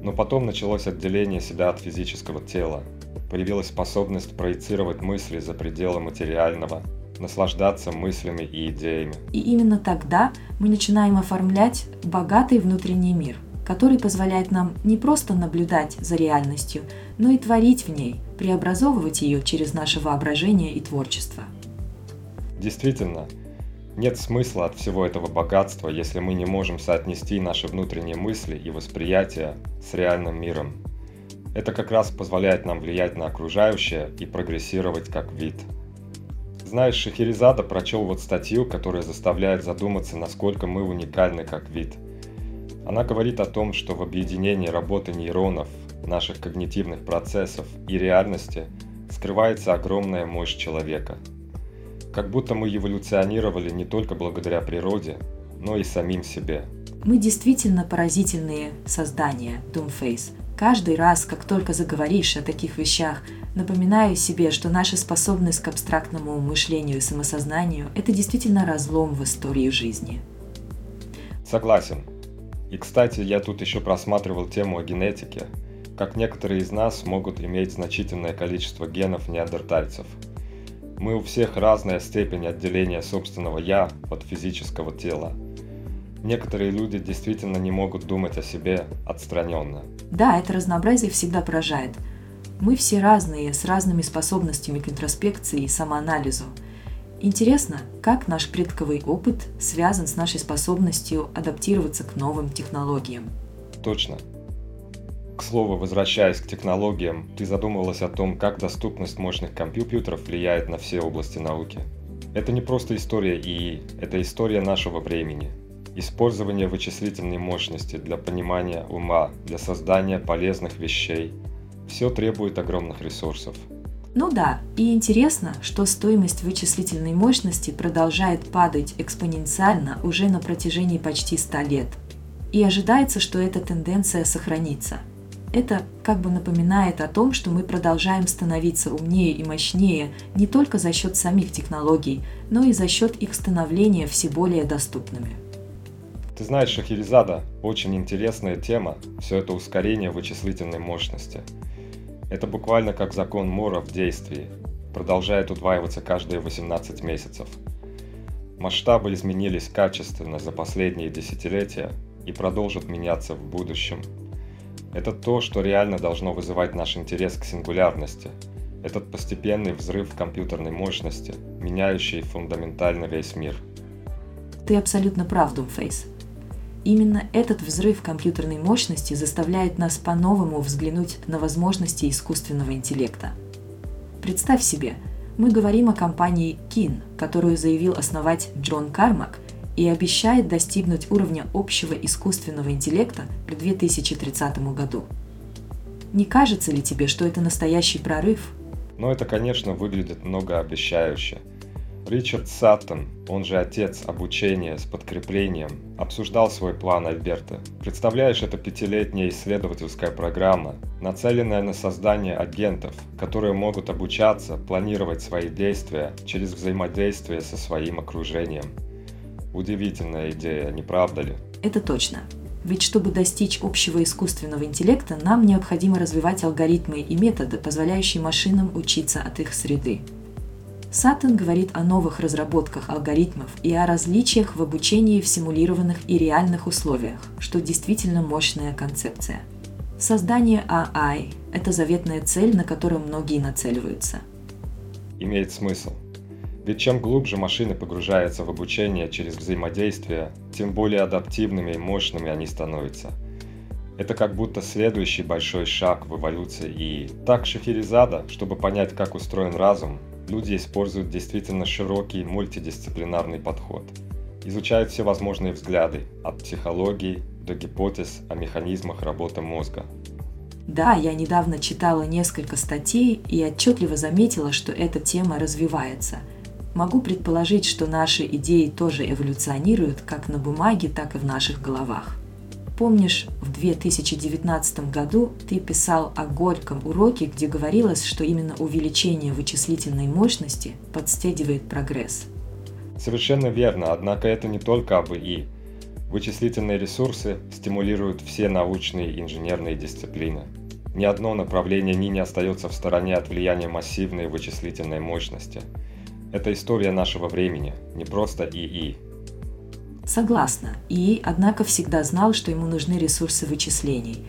Но потом началось отделение себя от физического тела. Появилась способность проецировать мысли за пределы материального – наслаждаться мыслями и идеями. И именно тогда мы начинаем оформлять богатый внутренний мир, который позволяет нам не просто наблюдать за реальностью, но и творить в ней, преобразовывать ее через наше воображение и творчество. Действительно, нет смысла от всего этого богатства, если мы не можем соотнести наши внутренние мысли и восприятия с реальным миром. Это как раз позволяет нам влиять на окружающее и прогрессировать как вид – знаешь, Шахерезада прочел вот статью, которая заставляет задуматься, насколько мы уникальны как вид. Она говорит о том, что в объединении работы нейронов, наших когнитивных процессов и реальности скрывается огромная мощь человека. Как будто мы эволюционировали не только благодаря природе, но и самим себе. Мы действительно поразительные создания, Doomface. Каждый раз, как только заговоришь о таких вещах, напоминаю себе, что наша способность к абстрактному мышлению и самосознанию – это действительно разлом в истории жизни. Согласен. И, кстати, я тут еще просматривал тему о генетике, как некоторые из нас могут иметь значительное количество генов неандертальцев. Мы у всех разная степень отделения собственного «я» от физического тела – некоторые люди действительно не могут думать о себе отстраненно. Да, это разнообразие всегда поражает. Мы все разные, с разными способностями к интроспекции и самоанализу. Интересно, как наш предковый опыт связан с нашей способностью адаптироваться к новым технологиям. Точно. К слову, возвращаясь к технологиям, ты задумывалась о том, как доступность мощных компьютеров влияет на все области науки. Это не просто история ИИ, это история нашего времени – Использование вычислительной мощности для понимания ума, для создания полезных вещей – все требует огромных ресурсов. Ну да, и интересно, что стоимость вычислительной мощности продолжает падать экспоненциально уже на протяжении почти 100 лет. И ожидается, что эта тенденция сохранится. Это как бы напоминает о том, что мы продолжаем становиться умнее и мощнее не только за счет самих технологий, но и за счет их становления все более доступными. Ты знаешь, Шахерезада, очень интересная тема, все это ускорение вычислительной мощности. Это буквально как закон Мора в действии, продолжает удваиваться каждые 18 месяцев. Масштабы изменились качественно за последние десятилетия и продолжат меняться в будущем. Это то, что реально должно вызывать наш интерес к сингулярности. Этот постепенный взрыв компьютерной мощности, меняющий фундаментально весь мир. Ты абсолютно прав, Думфейс. Именно этот взрыв компьютерной мощности заставляет нас по-новому взглянуть на возможности искусственного интеллекта. Представь себе, мы говорим о компании Kin, которую заявил основать Джон Кармак и обещает достигнуть уровня общего искусственного интеллекта к 2030 году. Не кажется ли тебе, что это настоящий прорыв? Но это, конечно, выглядит многообещающе – Ричард Саттон, он же отец обучения с подкреплением, обсуждал свой план Альберта. Представляешь, это пятилетняя исследовательская программа, нацеленная на создание агентов, которые могут обучаться, планировать свои действия через взаимодействие со своим окружением. Удивительная идея, не правда ли? Это точно. Ведь чтобы достичь общего искусственного интеллекта, нам необходимо развивать алгоритмы и методы, позволяющие машинам учиться от их среды. Саттон говорит о новых разработках алгоритмов и о различиях в обучении в симулированных и реальных условиях, что действительно мощная концепция. Создание AI – это заветная цель, на которую многие нацеливаются. Имеет смысл. Ведь чем глубже машины погружаются в обучение через взаимодействие, тем более адаптивными и мощными они становятся. Это как будто следующий большой шаг в эволюции и так Шахерезада, чтобы понять, как устроен разум, люди используют действительно широкий мультидисциплинарный подход. Изучают все возможные взгляды, от психологии до гипотез о механизмах работы мозга. Да, я недавно читала несколько статей и отчетливо заметила, что эта тема развивается – Могу предположить, что наши идеи тоже эволюционируют как на бумаге, так и в наших головах. Помнишь, в 2019 году ты писал о горьком уроке, где говорилось, что именно увеличение вычислительной мощности подстегивает прогресс. Совершенно верно, однако это не только об ИИ. Вычислительные ресурсы стимулируют все научные и инженерные дисциплины. Ни одно направление ни не остается в стороне от влияния массивной вычислительной мощности – это история нашего времени, не просто ИИ. Согласна. ИИ, однако, всегда знал, что ему нужны ресурсы вычислений.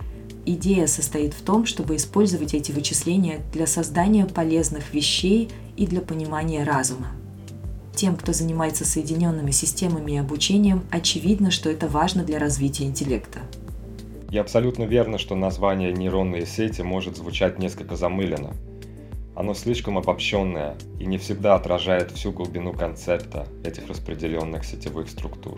Идея состоит в том, чтобы использовать эти вычисления для создания полезных вещей и для понимания разума. Тем, кто занимается соединенными системами и обучением, очевидно, что это важно для развития интеллекта. И абсолютно верно, что название нейронные сети может звучать несколько замыленно – оно слишком обобщенное и не всегда отражает всю глубину концепта этих распределенных сетевых структур.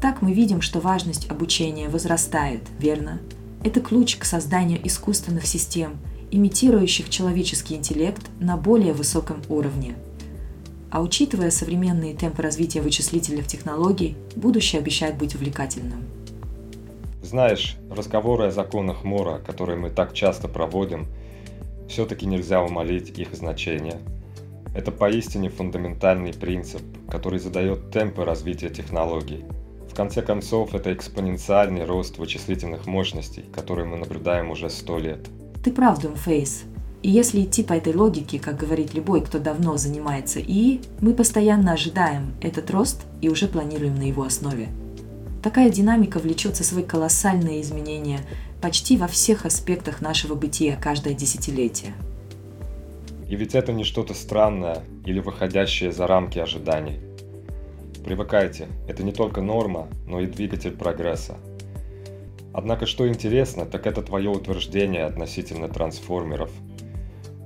Так мы видим, что важность обучения возрастает, верно? Это ключ к созданию искусственных систем, имитирующих человеческий интеллект на более высоком уровне. А учитывая современные темпы развития вычислительных технологий, будущее обещает быть увлекательным. Знаешь, разговоры о законах Мора, которые мы так часто проводим – все-таки нельзя умолить их значение. Это поистине фундаментальный принцип, который задает темпы развития технологий. В конце концов, это экспоненциальный рост вычислительных мощностей, который мы наблюдаем уже сто лет. Ты прав, Думфейс. И если идти по этой логике, как говорит любой, кто давно занимается ИИ, мы постоянно ожидаем этот рост и уже планируем на его основе. Такая динамика влечет за собой колоссальные изменения почти во всех аспектах нашего бытия каждое десятилетие. И ведь это не что-то странное или выходящее за рамки ожиданий. Привыкайте, это не только норма, но и двигатель прогресса. Однако что интересно, так это твое утверждение относительно трансформеров.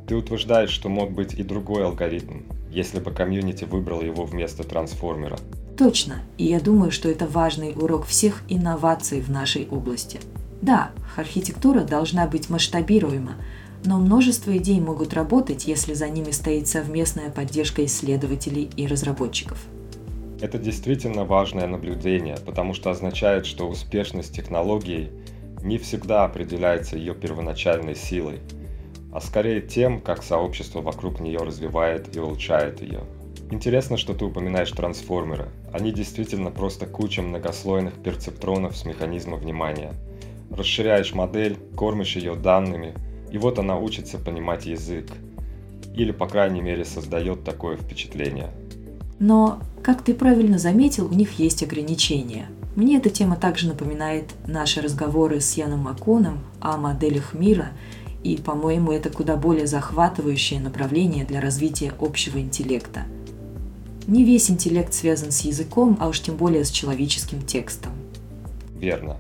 Ты утверждаешь, что мог быть и другой алгоритм, если бы комьюнити выбрал его вместо трансформера. Точно, и я думаю, что это важный урок всех инноваций в нашей области – да, архитектура должна быть масштабируема, но множество идей могут работать, если за ними стоит совместная поддержка исследователей и разработчиков. Это действительно важное наблюдение, потому что означает, что успешность технологии не всегда определяется ее первоначальной силой, а скорее тем, как сообщество вокруг нее развивает и улучшает ее. Интересно, что ты упоминаешь трансформеры. Они действительно просто куча многослойных перцептронов с механизма внимания – расширяешь модель, кормишь ее данными, и вот она учится понимать язык. Или, по крайней мере, создает такое впечатление. Но, как ты правильно заметил, у них есть ограничения. Мне эта тема также напоминает наши разговоры с Яном Маконом о моделях мира, и, по-моему, это куда более захватывающее направление для развития общего интеллекта. Не весь интеллект связан с языком, а уж тем более с человеческим текстом. Верно.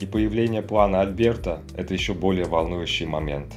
И появление плана Альберта – это еще более волнующий момент.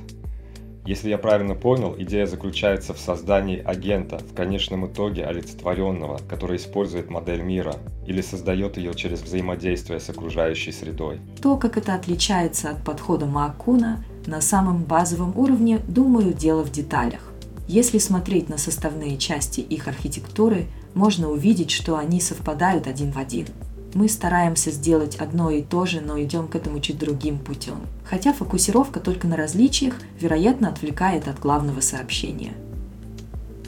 Если я правильно понял, идея заключается в создании агента, в конечном итоге олицетворенного, который использует модель мира или создает ее через взаимодействие с окружающей средой. То, как это отличается от подхода Маакуна, на самом базовом уровне, думаю, дело в деталях. Если смотреть на составные части их архитектуры, можно увидеть, что они совпадают один в один – мы стараемся сделать одно и то же, но идем к этому чуть другим путем. Хотя фокусировка только на различиях, вероятно, отвлекает от главного сообщения.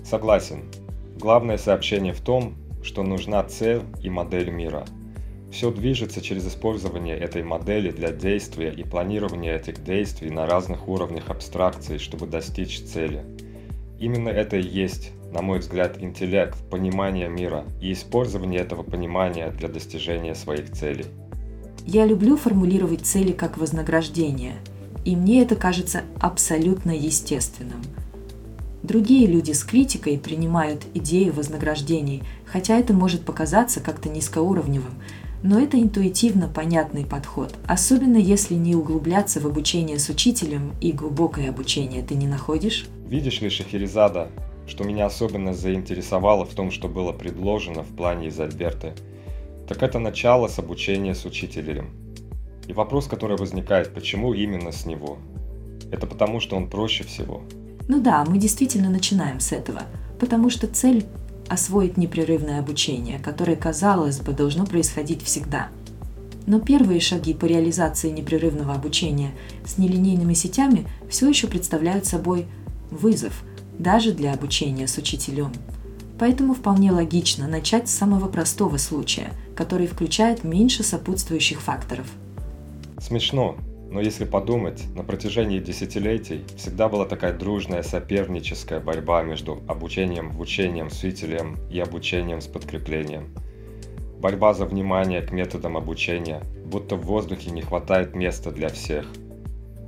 Согласен. Главное сообщение в том, что нужна цель и модель мира. Все движется через использование этой модели для действия и планирования этих действий на разных уровнях абстракции, чтобы достичь цели. Именно это и есть, на мой взгляд, интеллект, понимание мира и использование этого понимания для достижения своих целей. Я люблю формулировать цели как вознаграждение, и мне это кажется абсолютно естественным. Другие люди с критикой принимают идею вознаграждений, хотя это может показаться как-то низкоуровневым – но это интуитивно понятный подход, особенно если не углубляться в обучение с учителем и глубокое обучение ты не находишь? Видишь ли, Шахерезада, что меня особенно заинтересовало в том, что было предложено в плане из Альберты, так это начало с обучения с учителем. И вопрос, который возникает, почему именно с него? Это потому, что он проще всего. Ну да, мы действительно начинаем с этого, потому что цель освоить непрерывное обучение, которое, казалось бы, должно происходить всегда. Но первые шаги по реализации непрерывного обучения с нелинейными сетями все еще представляют собой вызов, даже для обучения с учителем. Поэтому вполне логично начать с самого простого случая, который включает меньше сопутствующих факторов. Смешно, но если подумать, на протяжении десятилетий всегда была такая дружная соперническая борьба между обучением учением с учителем и обучением с подкреплением. Борьба за внимание к методам обучения, будто в воздухе не хватает места для всех.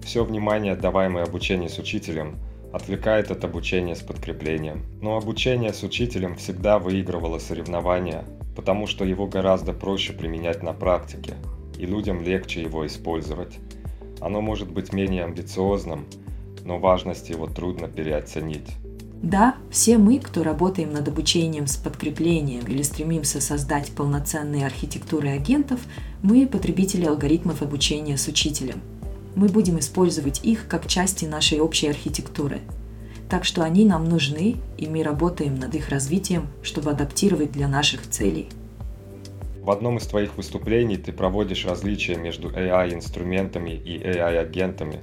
Все внимание, даваемое обучению с учителем, отвлекает от обучения с подкреплением. Но обучение с учителем всегда выигрывало соревнования, потому что его гораздо проще применять на практике, и людям легче его использовать. Оно может быть менее амбициозным, но важность его трудно переоценить. Да, все мы, кто работаем над обучением с подкреплением или стремимся создать полноценные архитектуры агентов, мы потребители алгоритмов обучения с учителем. Мы будем использовать их как части нашей общей архитектуры. Так что они нам нужны, и мы работаем над их развитием, чтобы адаптировать для наших целей. В одном из твоих выступлений ты проводишь различия между AI-инструментами и AI-агентами,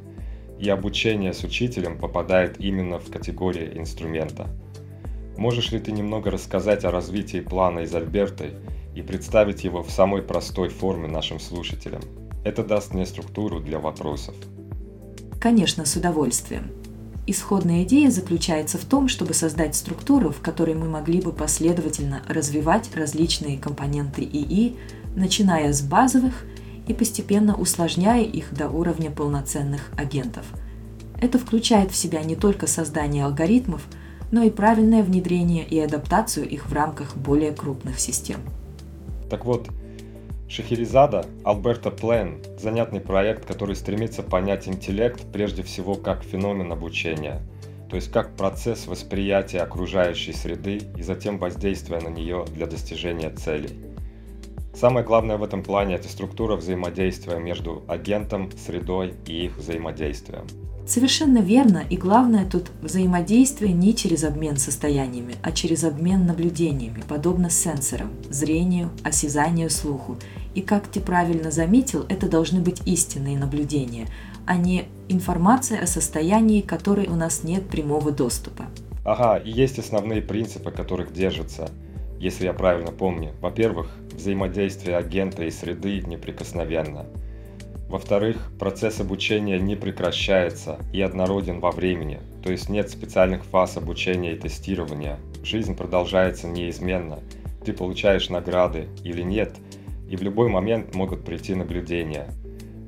и обучение с учителем попадает именно в категорию инструмента. Можешь ли ты немного рассказать о развитии плана из Альберты и представить его в самой простой форме нашим слушателям? Это даст мне структуру для вопросов. Конечно, с удовольствием. Исходная идея заключается в том, чтобы создать структуру, в которой мы могли бы последовательно развивать различные компоненты ИИ, начиная с базовых и постепенно усложняя их до уровня полноценных агентов. Это включает в себя не только создание алгоритмов, но и правильное внедрение и адаптацию их в рамках более крупных систем. Так вот, Шахерезада Альберта Плен – занятный проект, который стремится понять интеллект прежде всего как феномен обучения, то есть как процесс восприятия окружающей среды и затем воздействия на нее для достижения целей. Самое главное в этом плане – это структура взаимодействия между агентом, средой и их взаимодействием – Совершенно верно, и главное тут взаимодействие не через обмен состояниями, а через обмен наблюдениями, подобно сенсорам, зрению, осязанию, слуху. И как ты правильно заметил, это должны быть истинные наблюдения, а не информация о состоянии, которой у нас нет прямого доступа. Ага, и есть основные принципы, которых держится, если я правильно помню. Во-первых, взаимодействие агента и среды неприкосновенно – во-вторых, процесс обучения не прекращается и однороден во времени, то есть нет специальных фаз обучения и тестирования. Жизнь продолжается неизменно. Ты получаешь награды или нет, и в любой момент могут прийти наблюдения.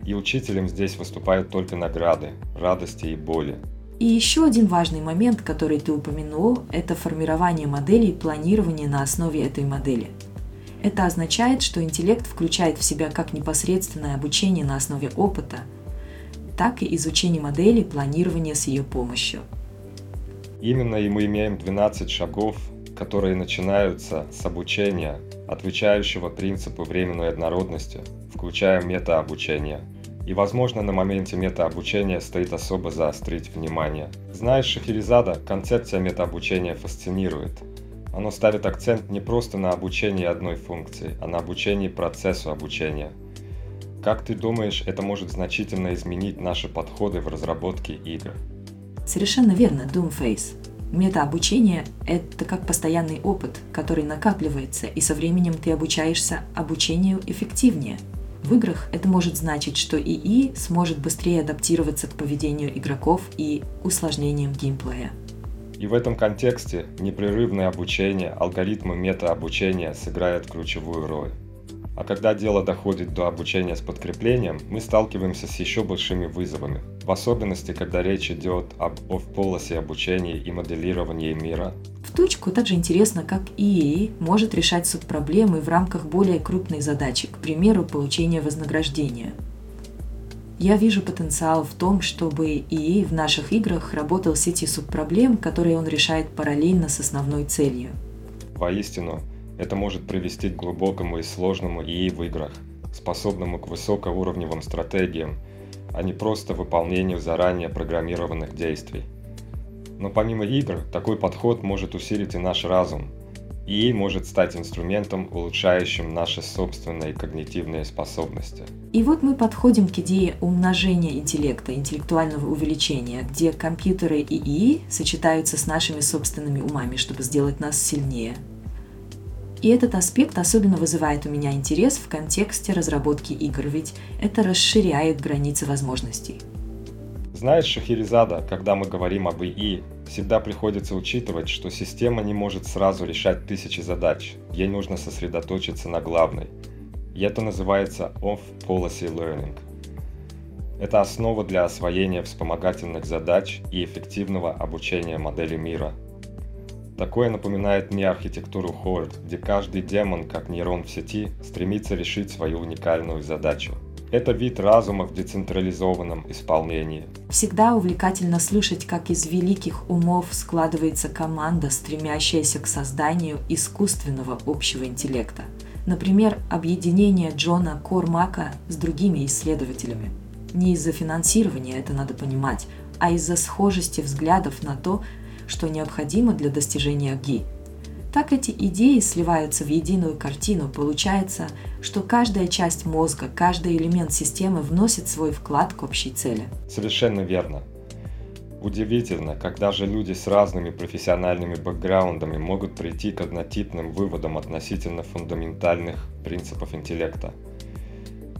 И учителем здесь выступают только награды, радости и боли. И еще один важный момент, который ты упомянул, это формирование модели и планирование на основе этой модели – это означает, что интеллект включает в себя как непосредственное обучение на основе опыта, так и изучение модели планирования с ее помощью. Именно и мы имеем 12 шагов, которые начинаются с обучения, отвечающего принципу временной однородности, включая метаобучение. И, возможно, на моменте метаобучения стоит особо заострить внимание. Знаешь, Шахерезада, концепция метаобучения фасцинирует – оно ставит акцент не просто на обучении одной функции, а на обучении процессу обучения. Как ты думаешь, это может значительно изменить наши подходы в разработке игр? Совершенно верно, Doomface. Метаобучение – это как постоянный опыт, который накапливается, и со временем ты обучаешься обучению эффективнее. В играх это может значить, что ИИ сможет быстрее адаптироваться к поведению игроков и усложнениям геймплея. И в этом контексте непрерывное обучение, алгоритмы метаобучения сыграют ключевую роль. А когда дело доходит до обучения с подкреплением, мы сталкиваемся с еще большими вызовами. В особенности, когда речь идет об off-policy обучении и моделировании мира. В точку также интересно, как EA может решать субпроблемы в рамках более крупной задачи, к примеру, получения вознаграждения. Я вижу потенциал в том, чтобы EA в наших играх работал с эти субпроблем, которые он решает параллельно с основной целью. Воистину, это может привести к глубокому и сложному ИИ в играх, способному к высокоуровневым стратегиям, а не просто выполнению заранее программированных действий. Но помимо игр, такой подход может усилить и наш разум. ИИ может стать инструментом, улучшающим наши собственные когнитивные способности. И вот мы подходим к идее умножения интеллекта, интеллектуального увеличения, где компьютеры и ИИ сочетаются с нашими собственными умами, чтобы сделать нас сильнее – и этот аспект особенно вызывает у меня интерес в контексте разработки игр, ведь это расширяет границы возможностей. Знаешь, Шахерезада, когда мы говорим об ИИ, всегда приходится учитывать, что система не может сразу решать тысячи задач. Ей нужно сосредоточиться на главной. И это называется Off-Policy Learning. Это основа для освоения вспомогательных задач и эффективного обучения модели мира – Такое напоминает мне архитектуру Horde, где каждый демон, как нейрон в сети, стремится решить свою уникальную задачу. Это вид разума в децентрализованном исполнении. Всегда увлекательно слышать, как из великих умов складывается команда, стремящаяся к созданию искусственного общего интеллекта. Например, объединение Джона Кормака с другими исследователями. Не из-за финансирования, это надо понимать, а из-за схожести взглядов на то, что необходимо для достижения ГИ. Так эти идеи сливаются в единую картину. Получается, что каждая часть мозга, каждый элемент системы вносит свой вклад к общей цели. Совершенно верно. Удивительно, когда же люди с разными профессиональными бэкграундами могут прийти к однотипным выводам относительно фундаментальных принципов интеллекта.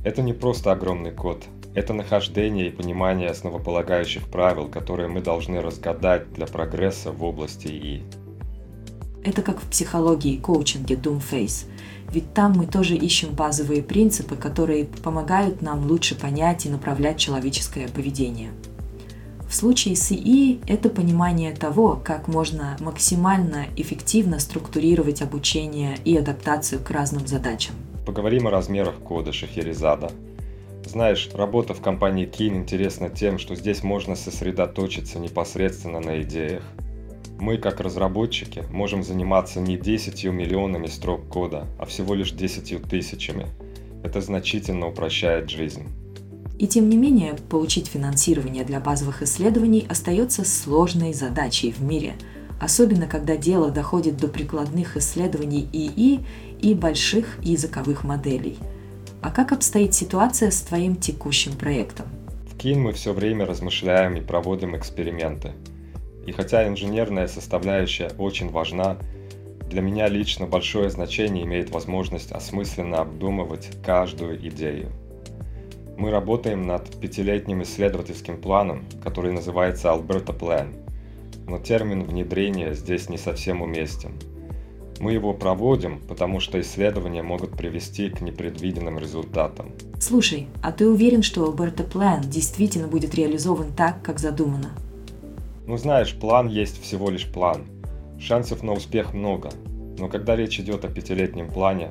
Это не просто огромный код, это нахождение и понимание основополагающих правил, которые мы должны разгадать для прогресса в области ИИ. Это как в психологии и коучинге Doomface. Ведь там мы тоже ищем базовые принципы, которые помогают нам лучше понять и направлять человеческое поведение. В случае с ИИ это понимание того, как можно максимально эффективно структурировать обучение и адаптацию к разным задачам. Поговорим о размерах кода Шахерезада – знаешь, работа в компании Keen интересна тем, что здесь можно сосредоточиться непосредственно на идеях. Мы, как разработчики, можем заниматься не 10 миллионами строк кода, а всего лишь 10 тысячами. Это значительно упрощает жизнь. И тем не менее, получить финансирование для базовых исследований остается сложной задачей в мире, особенно когда дело доходит до прикладных исследований ИИ и больших языковых моделей – а как обстоит ситуация с твоим текущим проектом? В Кин мы все время размышляем и проводим эксперименты. И хотя инженерная составляющая очень важна, для меня лично большое значение имеет возможность осмысленно обдумывать каждую идею. Мы работаем над пятилетним исследовательским планом, который называется Alberta Plan, но термин внедрения здесь не совсем уместен – мы его проводим, потому что исследования могут привести к непредвиденным результатам. Слушай, а ты уверен, что Alberta Plan действительно будет реализован так, как задумано? Ну знаешь, план есть всего лишь план. Шансов на успех много, но когда речь идет о пятилетнем плане,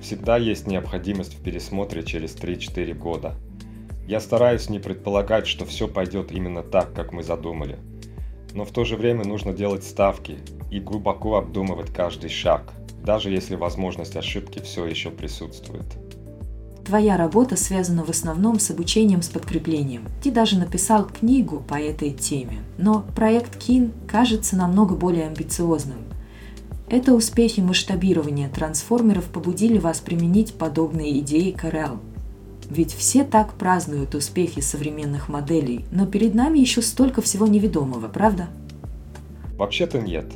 всегда есть необходимость в пересмотре через 3-4 года. Я стараюсь не предполагать, что все пойдет именно так, как мы задумали. Но в то же время нужно делать ставки и глубоко обдумывать каждый шаг, даже если возможность ошибки все еще присутствует. Твоя работа связана в основном с обучением с подкреплением. Ты даже написал книгу по этой теме. Но проект Кин кажется намного более амбициозным. Это успехи масштабирования трансформеров побудили вас применить подобные идеи к. Ведь все так празднуют успехи современных моделей, но перед нами еще столько всего неведомого, правда? Вообще-то нет.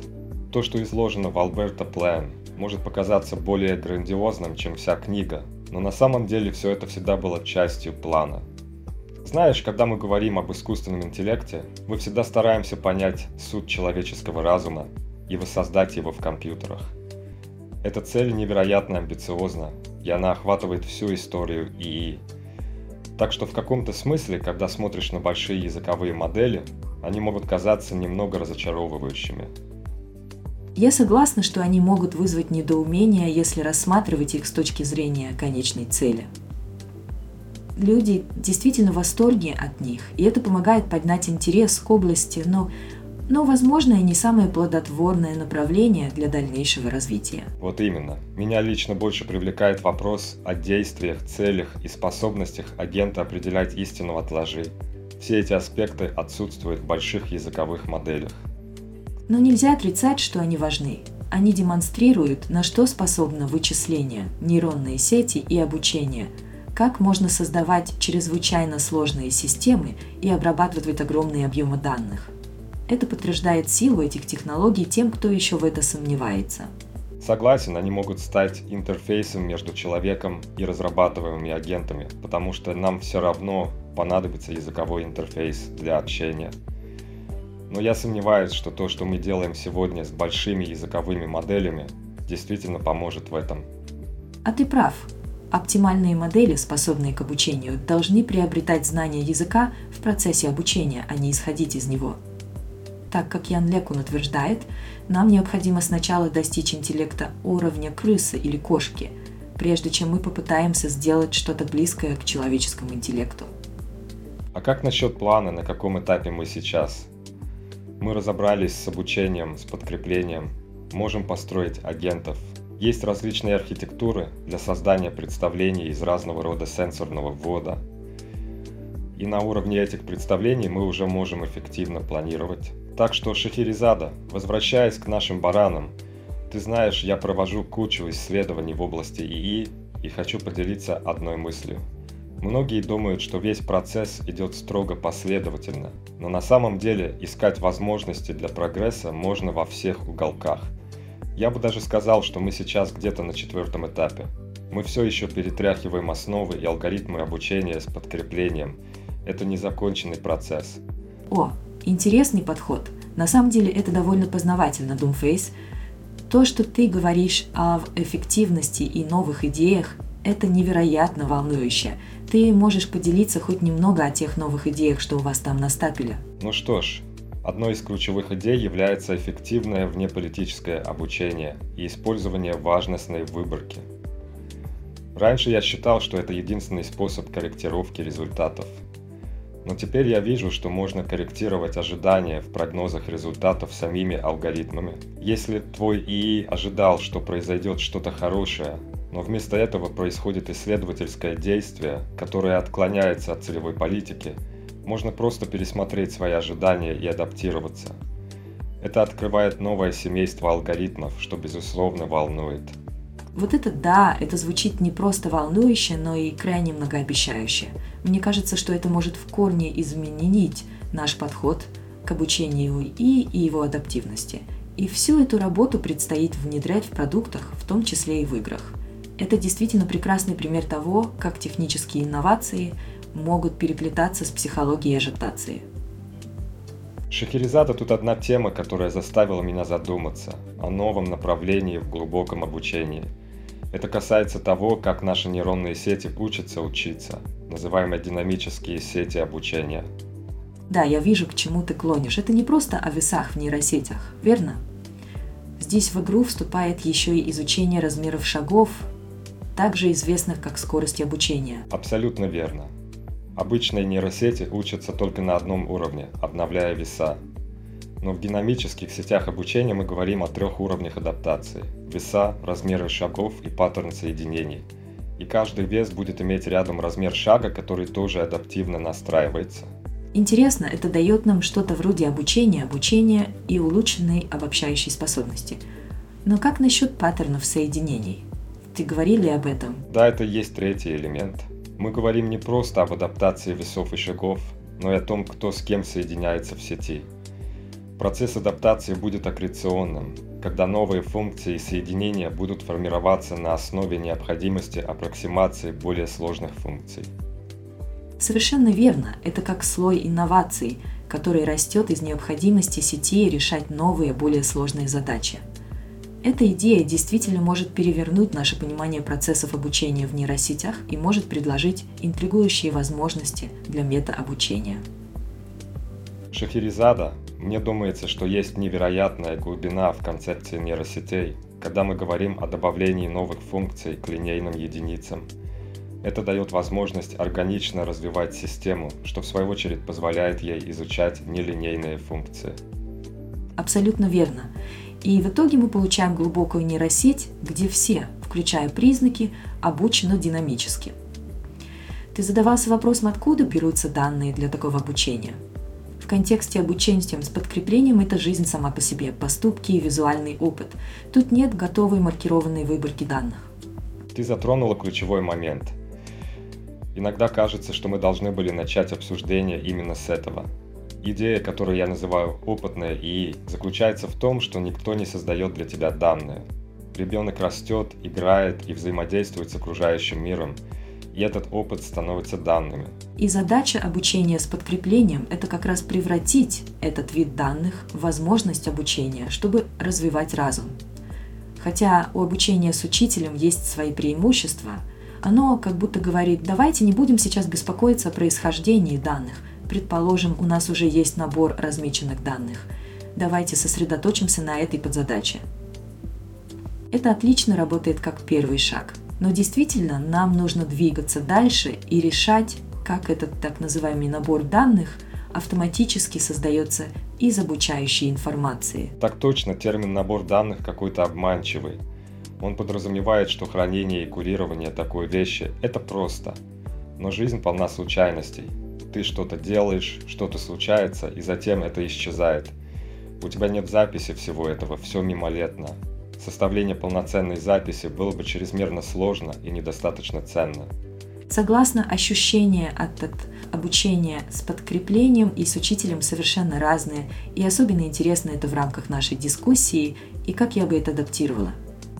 То, что изложено в Alberta Plan, может показаться более грандиозным, чем вся книга, но на самом деле все это всегда было частью плана. Знаешь, когда мы говорим об искусственном интеллекте, мы всегда стараемся понять суть человеческого разума и воссоздать его в компьютерах. Эта цель невероятно амбициозна, и она охватывает всю историю ИИ. Так что в каком-то смысле, когда смотришь на большие языковые модели, они могут казаться немного разочаровывающими. Я согласна, что они могут вызвать недоумение, если рассматривать их с точки зрения конечной цели. Люди действительно в восторге от них, и это помогает поднять интерес к области, но но, возможно, и не самое плодотворное направление для дальнейшего развития. Вот именно. Меня лично больше привлекает вопрос о действиях, целях и способностях агента определять истину от лжи. Все эти аспекты отсутствуют в больших языковых моделях. Но нельзя отрицать, что они важны. Они демонстрируют, на что способно вычисление, нейронные сети и обучение – как можно создавать чрезвычайно сложные системы и обрабатывать огромные объемы данных. Это подтверждает силу этих технологий тем, кто еще в это сомневается. Согласен, они могут стать интерфейсом между человеком и разрабатываемыми агентами, потому что нам все равно понадобится языковой интерфейс для общения. Но я сомневаюсь, что то, что мы делаем сегодня с большими языковыми моделями, действительно поможет в этом. А ты прав. Оптимальные модели, способные к обучению, должны приобретать знания языка в процессе обучения, а не исходить из него – так как Ян Лекун утверждает, нам необходимо сначала достичь интеллекта уровня крысы или кошки, прежде чем мы попытаемся сделать что-то близкое к человеческому интеллекту. А как насчет плана, на каком этапе мы сейчас? Мы разобрались с обучением, с подкреплением, можем построить агентов. Есть различные архитектуры для создания представлений из разного рода сенсорного ввода. И на уровне этих представлений мы уже можем эффективно планировать, так что, Шахерезада, возвращаясь к нашим баранам, ты знаешь, я провожу кучу исследований в области ИИ и хочу поделиться одной мыслью. Многие думают, что весь процесс идет строго последовательно, но на самом деле искать возможности для прогресса можно во всех уголках. Я бы даже сказал, что мы сейчас где-то на четвертом этапе. Мы все еще перетряхиваем основы и алгоритмы обучения с подкреплением. Это незаконченный процесс. О, Интересный подход. На самом деле это довольно познавательно, Doomface. То, что ты говоришь об эффективности и новых идеях, это невероятно волнующе. Ты можешь поделиться хоть немного о тех новых идеях, что у вас там на стапеле? Ну что ж, одной из ключевых идей является эффективное внеполитическое обучение и использование важностной выборки. Раньше я считал, что это единственный способ корректировки результатов – но теперь я вижу, что можно корректировать ожидания в прогнозах результатов самими алгоритмами. Если твой ИИ ожидал, что произойдет что-то хорошее, но вместо этого происходит исследовательское действие, которое отклоняется от целевой политики, можно просто пересмотреть свои ожидания и адаптироваться. Это открывает новое семейство алгоритмов, что безусловно волнует. Вот это да, это звучит не просто волнующе, но и крайне многообещающе. Мне кажется, что это может в корне изменить наш подход к обучению и, и его адаптивности. И всю эту работу предстоит внедрять в продуктах, в том числе и в играх. Это действительно прекрасный пример того, как технические инновации могут переплетаться с психологией ажитации. Шахерезада тут одна тема, которая заставила меня задуматься о новом направлении в глубоком обучении – это касается того, как наши нейронные сети учатся учиться, называемые динамические сети обучения. Да, я вижу, к чему ты клонишь. Это не просто о весах в нейросетях, верно? Здесь в игру вступает еще и изучение размеров шагов, также известных как скорость обучения. Абсолютно верно. Обычные нейросети учатся только на одном уровне, обновляя веса, но в динамических сетях обучения мы говорим о трех уровнях адаптации – веса, размеры шагов и паттерн соединений. И каждый вес будет иметь рядом размер шага, который тоже адаптивно настраивается. Интересно, это дает нам что-то вроде обучения, обучения и улучшенной обобщающей способности. Но как насчет паттернов соединений? Ты говорили об этом? Да, это и есть третий элемент. Мы говорим не просто об адаптации весов и шагов, но и о том, кто с кем соединяется в сети – Процесс адаптации будет аккреционным, когда новые функции и соединения будут формироваться на основе необходимости аппроксимации более сложных функций. Совершенно верно. Это как слой инноваций, который растет из необходимости сети решать новые, более сложные задачи. Эта идея действительно может перевернуть наше понимание процессов обучения в нейросетях и может предложить интригующие возможности для метаобучения. Шахерезада, мне думается, что есть невероятная глубина в концепции нейросетей, когда мы говорим о добавлении новых функций к линейным единицам – это дает возможность органично развивать систему, что в свою очередь позволяет ей изучать нелинейные функции. Абсолютно верно. И в итоге мы получаем глубокую нейросеть, где все, включая признаки, обучены динамически. Ты задавался вопросом, откуда берутся данные для такого обучения? Контексте обучения с подкреплением это жизнь сама по себе, поступки и визуальный опыт. Тут нет готовой маркированной выборки данных. Ты затронула ключевой момент – Иногда кажется, что мы должны были начать обсуждение именно с этого. Идея, которую я называю опытная ИИ, заключается в том, что никто не создает для тебя данные. Ребенок растет, играет и взаимодействует с окружающим миром, и этот опыт становится данными. И задача обучения с подкреплением – это как раз превратить этот вид данных в возможность обучения, чтобы развивать разум. Хотя у обучения с учителем есть свои преимущества – оно как будто говорит, давайте не будем сейчас беспокоиться о происхождении данных. Предположим, у нас уже есть набор размеченных данных. Давайте сосредоточимся на этой подзадаче. Это отлично работает как первый шаг. Но действительно, нам нужно двигаться дальше и решать, как этот так называемый набор данных автоматически создается из обучающей информации. Так точно, термин «набор данных» какой-то обманчивый. Он подразумевает, что хранение и курирование такой вещи – это просто. Но жизнь полна случайностей. Ты что-то делаешь, что-то случается, и затем это исчезает. У тебя нет записи всего этого, все мимолетно. Составление полноценной записи было бы чрезмерно сложно и недостаточно ценно. Согласно, ощущения от, от обучения с подкреплением и с учителем совершенно разные, и особенно интересно это в рамках нашей дискуссии и как я бы это адаптировала.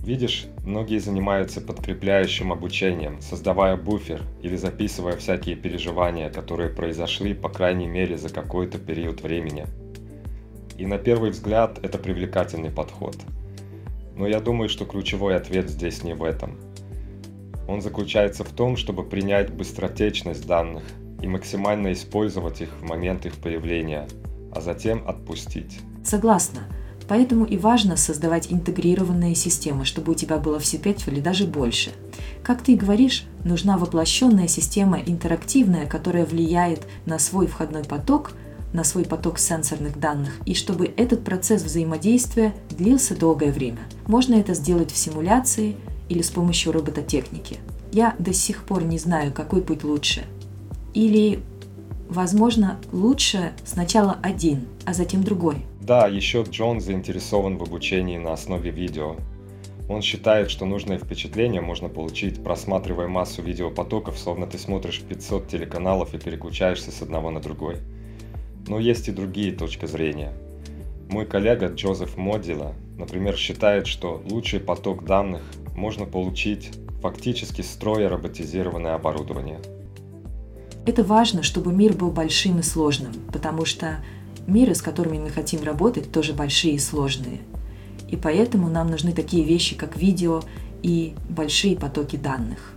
Видишь, многие занимаются подкрепляющим обучением, создавая буфер или записывая всякие переживания, которые произошли по крайней мере за какой-то период времени. И на первый взгляд это привлекательный подход. Но я думаю, что ключевой ответ здесь не в этом. Он заключается в том, чтобы принять быстротечность данных и максимально использовать их в момент их появления, а затем отпустить. Согласна. Поэтому и важно создавать интегрированные системы, чтобы у тебя было все пять или даже больше. Как ты и говоришь, нужна воплощенная система интерактивная, которая влияет на свой входной поток, на свой поток сенсорных данных, и чтобы этот процесс взаимодействия длился долгое время. Можно это сделать в симуляции или с помощью робототехники. Я до сих пор не знаю, какой путь лучше. Или, возможно, лучше сначала один, а затем другой – да, еще Джон заинтересован в обучении на основе видео. Он считает, что нужное впечатление можно получить, просматривая массу видеопотоков, словно ты смотришь 500 телеканалов и переключаешься с одного на другой. Но есть и другие точки зрения. Мой коллега Джозеф Модила, например, считает, что лучший поток данных можно получить, фактически строя роботизированное оборудование. Это важно, чтобы мир был большим и сложным, потому что Миры, с которыми мы хотим работать, тоже большие и сложные. И поэтому нам нужны такие вещи, как видео и большие потоки данных.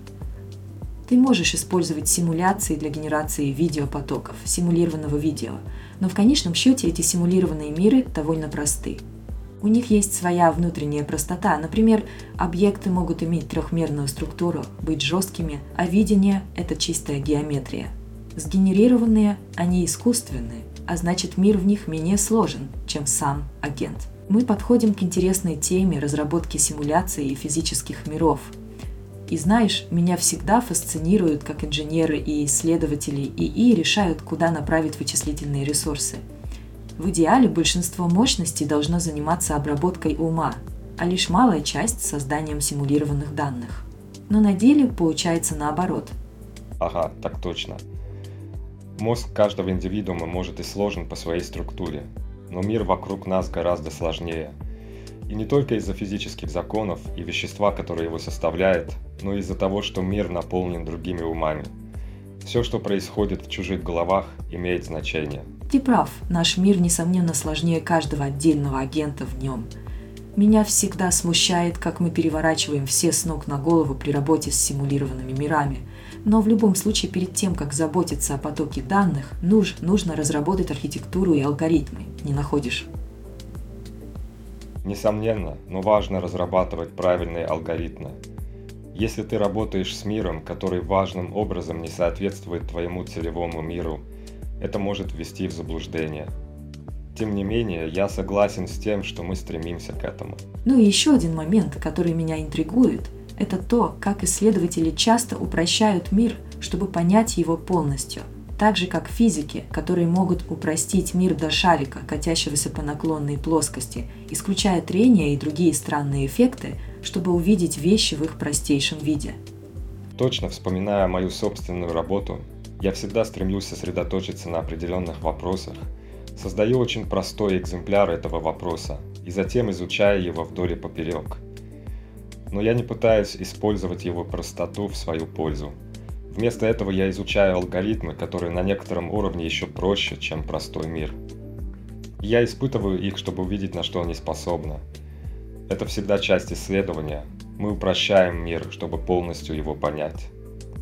Ты можешь использовать симуляции для генерации видеопотоков, симулированного видео, но в конечном счете эти симулированные миры довольно просты. У них есть своя внутренняя простота. Например, объекты могут иметь трехмерную структуру, быть жесткими, а видение – это чистая геометрия. Сгенерированные они искусственные, а значит мир в них менее сложен, чем сам агент. Мы подходим к интересной теме разработки симуляций и физических миров. И знаешь, меня всегда фасцинируют, как инженеры и исследователи ИИ решают, куда направить вычислительные ресурсы. В идеале большинство мощностей должно заниматься обработкой ума, а лишь малая часть – созданием симулированных данных. Но на деле получается наоборот. Ага, так точно. Мозг каждого индивидуума может и сложен по своей структуре, но мир вокруг нас гораздо сложнее. И не только из-за физических законов и вещества, которые его составляют, но и из-за того, что мир наполнен другими умами. Все, что происходит в чужих головах, имеет значение. Ты прав, наш мир, несомненно, сложнее каждого отдельного агента в нем. Меня всегда смущает, как мы переворачиваем все с ног на голову при работе с симулированными мирами – но в любом случае перед тем, как заботиться о потоке данных, нуж, нужно разработать архитектуру и алгоритмы. Не находишь? Несомненно, но важно разрабатывать правильные алгоритмы. Если ты работаешь с миром, который важным образом не соответствует твоему целевому миру, это может ввести в заблуждение. Тем не менее, я согласен с тем, что мы стремимся к этому. Ну и еще один момент, который меня интригует – это то, как исследователи часто упрощают мир, чтобы понять его полностью. Так же, как физики, которые могут упростить мир до шарика, катящегося по наклонной плоскости, исключая трение и другие странные эффекты, чтобы увидеть вещи в их простейшем виде. Точно вспоминая мою собственную работу, я всегда стремлюсь сосредоточиться на определенных вопросах, создаю очень простой экземпляр этого вопроса и затем изучаю его вдоль и поперек – но я не пытаюсь использовать его простоту в свою пользу. Вместо этого я изучаю алгоритмы, которые на некотором уровне еще проще, чем простой мир. Я испытываю их, чтобы увидеть, на что они способны. Это всегда часть исследования. Мы упрощаем мир, чтобы полностью его понять.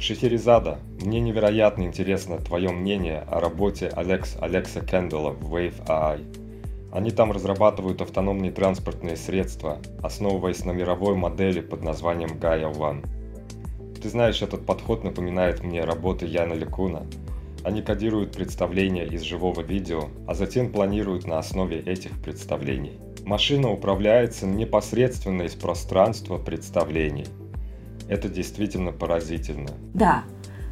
Шахерезада, мне невероятно интересно твое мнение о работе Алекс Алекса Кендалла в Wave AI. Они там разрабатывают автономные транспортные средства, основываясь на мировой модели под названием Gaia One. Ты знаешь, этот подход напоминает мне работы Яна Лекуна. Они кодируют представления из живого видео, а затем планируют на основе этих представлений. Машина управляется непосредственно из пространства представлений. Это действительно поразительно. Да,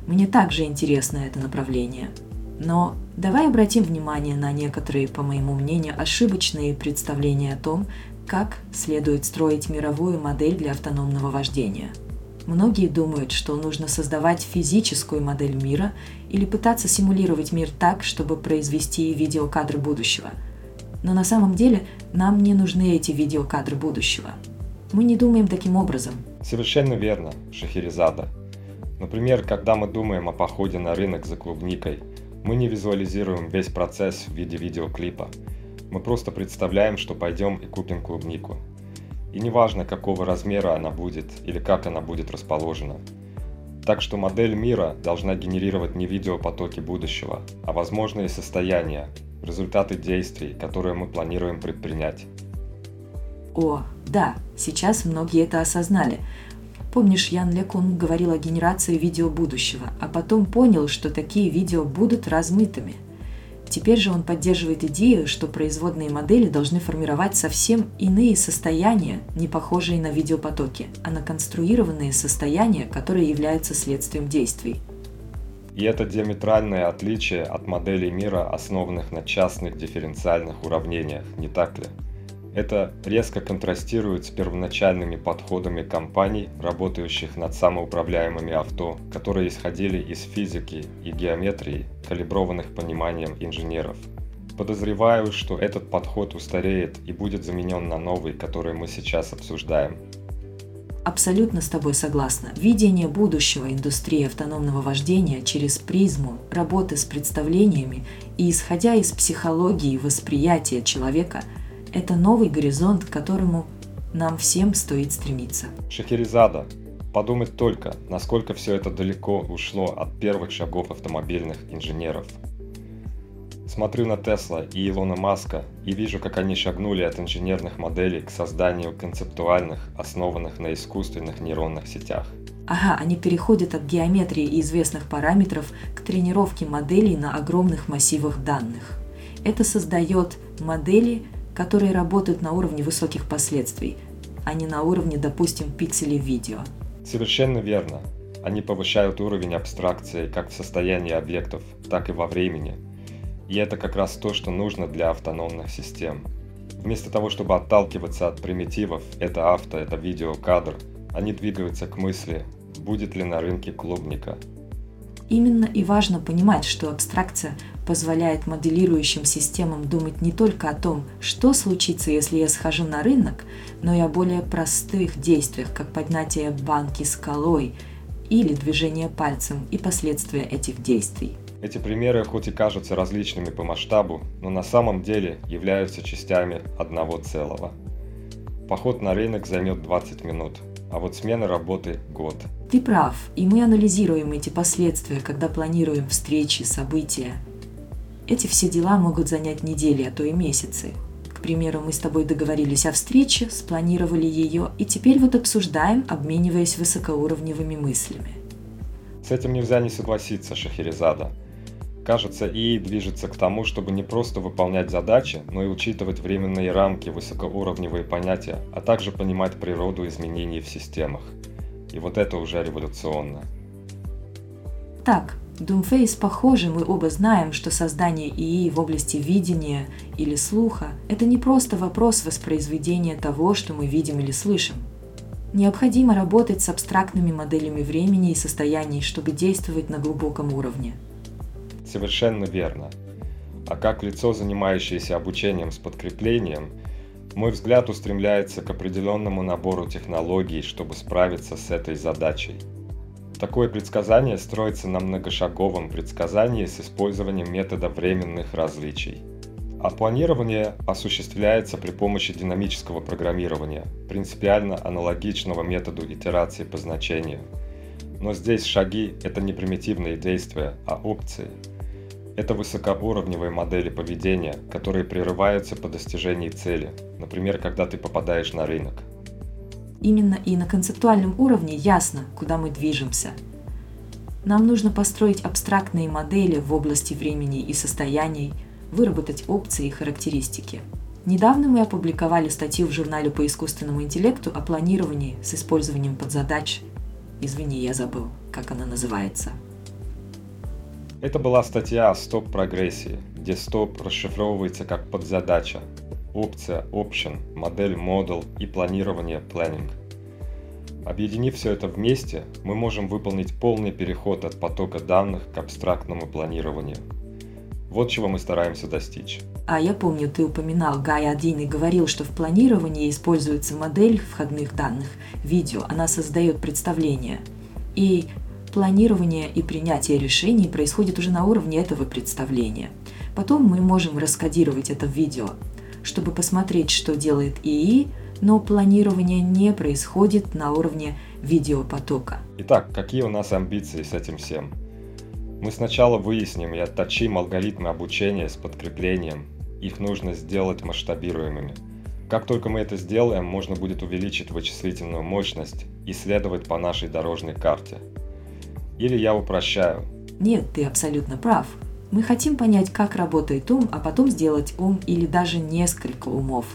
мне также интересно это направление. Но давай обратим внимание на некоторые, по моему мнению, ошибочные представления о том, как следует строить мировую модель для автономного вождения. Многие думают, что нужно создавать физическую модель мира или пытаться симулировать мир так, чтобы произвести видеокадры будущего. Но на самом деле нам не нужны эти видеокадры будущего. Мы не думаем таким образом. Совершенно верно, Шахерезада. Например, когда мы думаем о походе на рынок за клубникой – мы не визуализируем весь процесс в виде видеоклипа. Мы просто представляем, что пойдем и купим клубнику. И неважно, какого размера она будет или как она будет расположена. Так что модель мира должна генерировать не видеопотоки будущего, а возможные состояния, результаты действий, которые мы планируем предпринять. О, да, сейчас многие это осознали. Помнишь, Ян Лекун говорил о генерации видео будущего, а потом понял, что такие видео будут размытыми. Теперь же он поддерживает идею, что производные модели должны формировать совсем иные состояния, не похожие на видеопотоки, а на конструированные состояния, которые являются следствием действий. И это диаметральное отличие от моделей мира, основанных на частных дифференциальных уравнениях, не так ли? Это резко контрастирует с первоначальными подходами компаний, работающих над самоуправляемыми авто, которые исходили из физики и геометрии, калиброванных пониманием инженеров. Подозреваю, что этот подход устареет и будет заменен на новый, который мы сейчас обсуждаем. Абсолютно с тобой согласна. Видение будущего индустрии автономного вождения через призму работы с представлениями и исходя из психологии восприятия человека – это новый горизонт, к которому нам всем стоит стремиться. Шахерезада, подумать только, насколько все это далеко ушло от первых шагов автомобильных инженеров. Смотрю на Тесла и Илона Маска и вижу, как они шагнули от инженерных моделей к созданию концептуальных, основанных на искусственных нейронных сетях. Ага, они переходят от геометрии и известных параметров к тренировке моделей на огромных массивах данных. Это создает модели, которые работают на уровне высоких последствий, а не на уровне, допустим, пикселей видео. Совершенно верно. Они повышают уровень абстракции как в состоянии объектов, так и во времени. И это как раз то, что нужно для автономных систем. Вместо того, чтобы отталкиваться от примитивов «это авто, это видео, кадр», они двигаются к мысли «будет ли на рынке клубника?». Именно и важно понимать, что абстракция позволяет моделирующим системам думать не только о том, что случится, если я схожу на рынок, но и о более простых действиях, как поднятие банки скалой или движение пальцем и последствия этих действий. Эти примеры хоть и кажутся различными по масштабу, но на самом деле являются частями одного целого. Поход на рынок займет 20 минут, а вот смена работы – год. Ты прав, и мы анализируем эти последствия, когда планируем встречи, события. Эти все дела могут занять недели, а то и месяцы. К примеру, мы с тобой договорились о встрече, спланировали ее, и теперь вот обсуждаем, обмениваясь высокоуровневыми мыслями. С этим нельзя не согласиться, Шахерезада. Кажется, ИИ движется к тому, чтобы не просто выполнять задачи, но и учитывать временные рамки, высокоуровневые понятия, а также понимать природу изменений в системах. И вот это уже революционно. Так, Doomface похоже, мы оба знаем, что создание ИИ в области видения или слуха – это не просто вопрос воспроизведения того, что мы видим или слышим. Необходимо работать с абстрактными моделями времени и состояний, чтобы действовать на глубоком уровне – Совершенно верно. А как лицо, занимающееся обучением с подкреплением, мой взгляд устремляется к определенному набору технологий, чтобы справиться с этой задачей. Такое предсказание строится на многошаговом предсказании с использованием метода временных различий. А планирование осуществляется при помощи динамического программирования, принципиально аналогичного методу итерации по значению. Но здесь шаги – это не примитивные действия, а опции – это высокоуровневые модели поведения, которые прерываются по достижении цели, например, когда ты попадаешь на рынок. Именно и на концептуальном уровне ясно, куда мы движемся. Нам нужно построить абстрактные модели в области времени и состояний, выработать опции и характеристики. Недавно мы опубликовали статью в журнале по искусственному интеллекту о планировании с использованием подзадач. Извини, я забыл, как она называется. Это была статья о стоп-прогрессии, где стоп расшифровывается как подзадача, опция option, модель model и планирование planning. Объединив все это вместе, мы можем выполнить полный переход от потока данных к абстрактному планированию. Вот чего мы стараемся достичь. А я помню, ты упоминал Гай-1 и говорил, что в планировании используется модель входных данных, видео, она создает представление. И Планирование и принятие решений происходит уже на уровне этого представления. Потом мы можем раскодировать это в видео, чтобы посмотреть, что делает ИИ, но планирование не происходит на уровне видеопотока. Итак, какие у нас амбиции с этим всем? Мы сначала выясним и отточим алгоритмы обучения с подкреплением. Их нужно сделать масштабируемыми. Как только мы это сделаем, можно будет увеличить вычислительную мощность и следовать по нашей дорожной карте – или я упрощаю? Нет, ты абсолютно прав. Мы хотим понять, как работает ум, а потом сделать ум или даже несколько умов.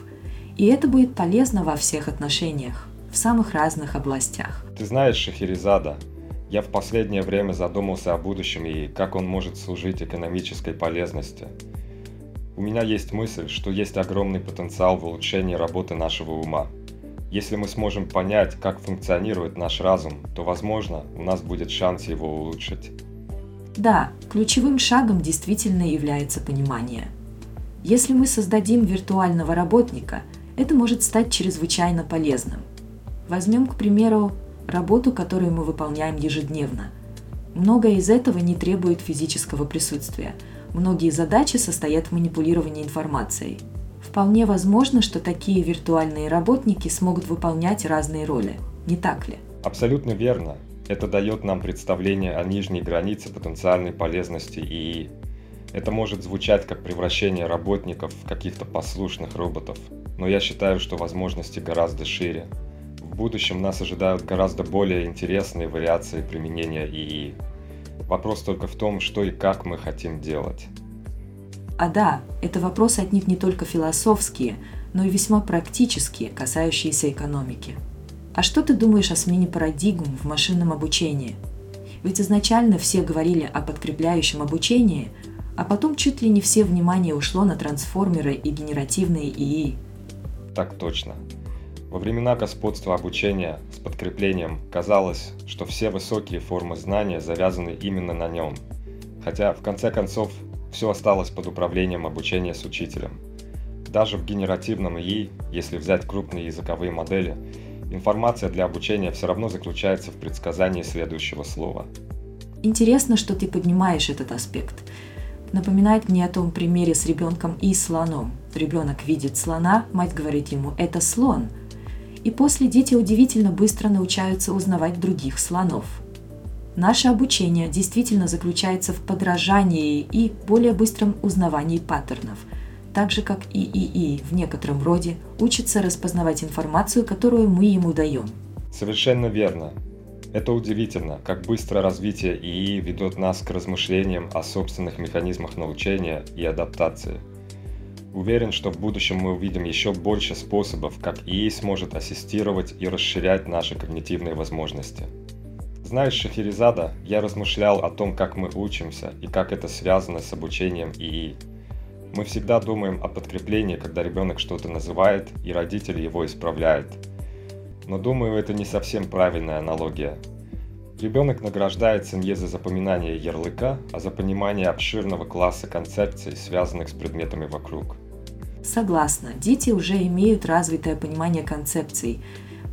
И это будет полезно во всех отношениях, в самых разных областях. Ты знаешь, Шахерезада, я в последнее время задумался о будущем и как он может служить экономической полезности. У меня есть мысль, что есть огромный потенциал в улучшении работы нашего ума – если мы сможем понять, как функционирует наш разум, то, возможно, у нас будет шанс его улучшить. Да, ключевым шагом действительно является понимание. Если мы создадим виртуального работника, это может стать чрезвычайно полезным. Возьмем, к примеру, работу, которую мы выполняем ежедневно. Многое из этого не требует физического присутствия. Многие задачи состоят в манипулировании информацией – Вполне возможно, что такие виртуальные работники смогут выполнять разные роли. Не так ли? Абсолютно верно. Это дает нам представление о нижней границе потенциальной полезности ИИ. Это может звучать как превращение работников в каких-то послушных роботов, но я считаю, что возможности гораздо шире. В будущем нас ожидают гораздо более интересные вариации применения ИИ. Вопрос только в том, что и как мы хотим делать. А да, это вопросы отнюдь не только философские, но и весьма практические, касающиеся экономики. А что ты думаешь о смене парадигм в машинном обучении? Ведь изначально все говорили о подкрепляющем обучении, а потом чуть ли не все внимание ушло на трансформеры и генеративные ИИ. Так точно. Во времена господства обучения с подкреплением казалось, что все высокие формы знания завязаны именно на нем, хотя в конце концов все осталось под управлением обучения с учителем. Даже в генеративном ИИ, если взять крупные языковые модели, информация для обучения все равно заключается в предсказании следующего слова. Интересно, что ты поднимаешь этот аспект. Напоминает мне о том примере с ребенком и слоном. Ребенок видит слона, мать говорит ему «это слон», и после дети удивительно быстро научаются узнавать других слонов. Наше обучение действительно заключается в подражании и более быстром узнавании паттернов, так же как и ИИ в некотором роде учится распознавать информацию, которую мы ему даем. Совершенно верно. Это удивительно, как быстро развитие ИИ ведет нас к размышлениям о собственных механизмах научения и адаптации – Уверен, что в будущем мы увидим еще больше способов, как ИИ сможет ассистировать и расширять наши когнитивные возможности. Знаешь, Шахерезада, я размышлял о том, как мы учимся и как это связано с обучением ИИ. Мы всегда думаем о подкреплении, когда ребенок что-то называет и родители его исправляют. Но думаю, это не совсем правильная аналогия. Ребенок награждается не за запоминание ярлыка, а за понимание обширного класса концепций, связанных с предметами вокруг – Согласна, дети уже имеют развитое понимание концепций,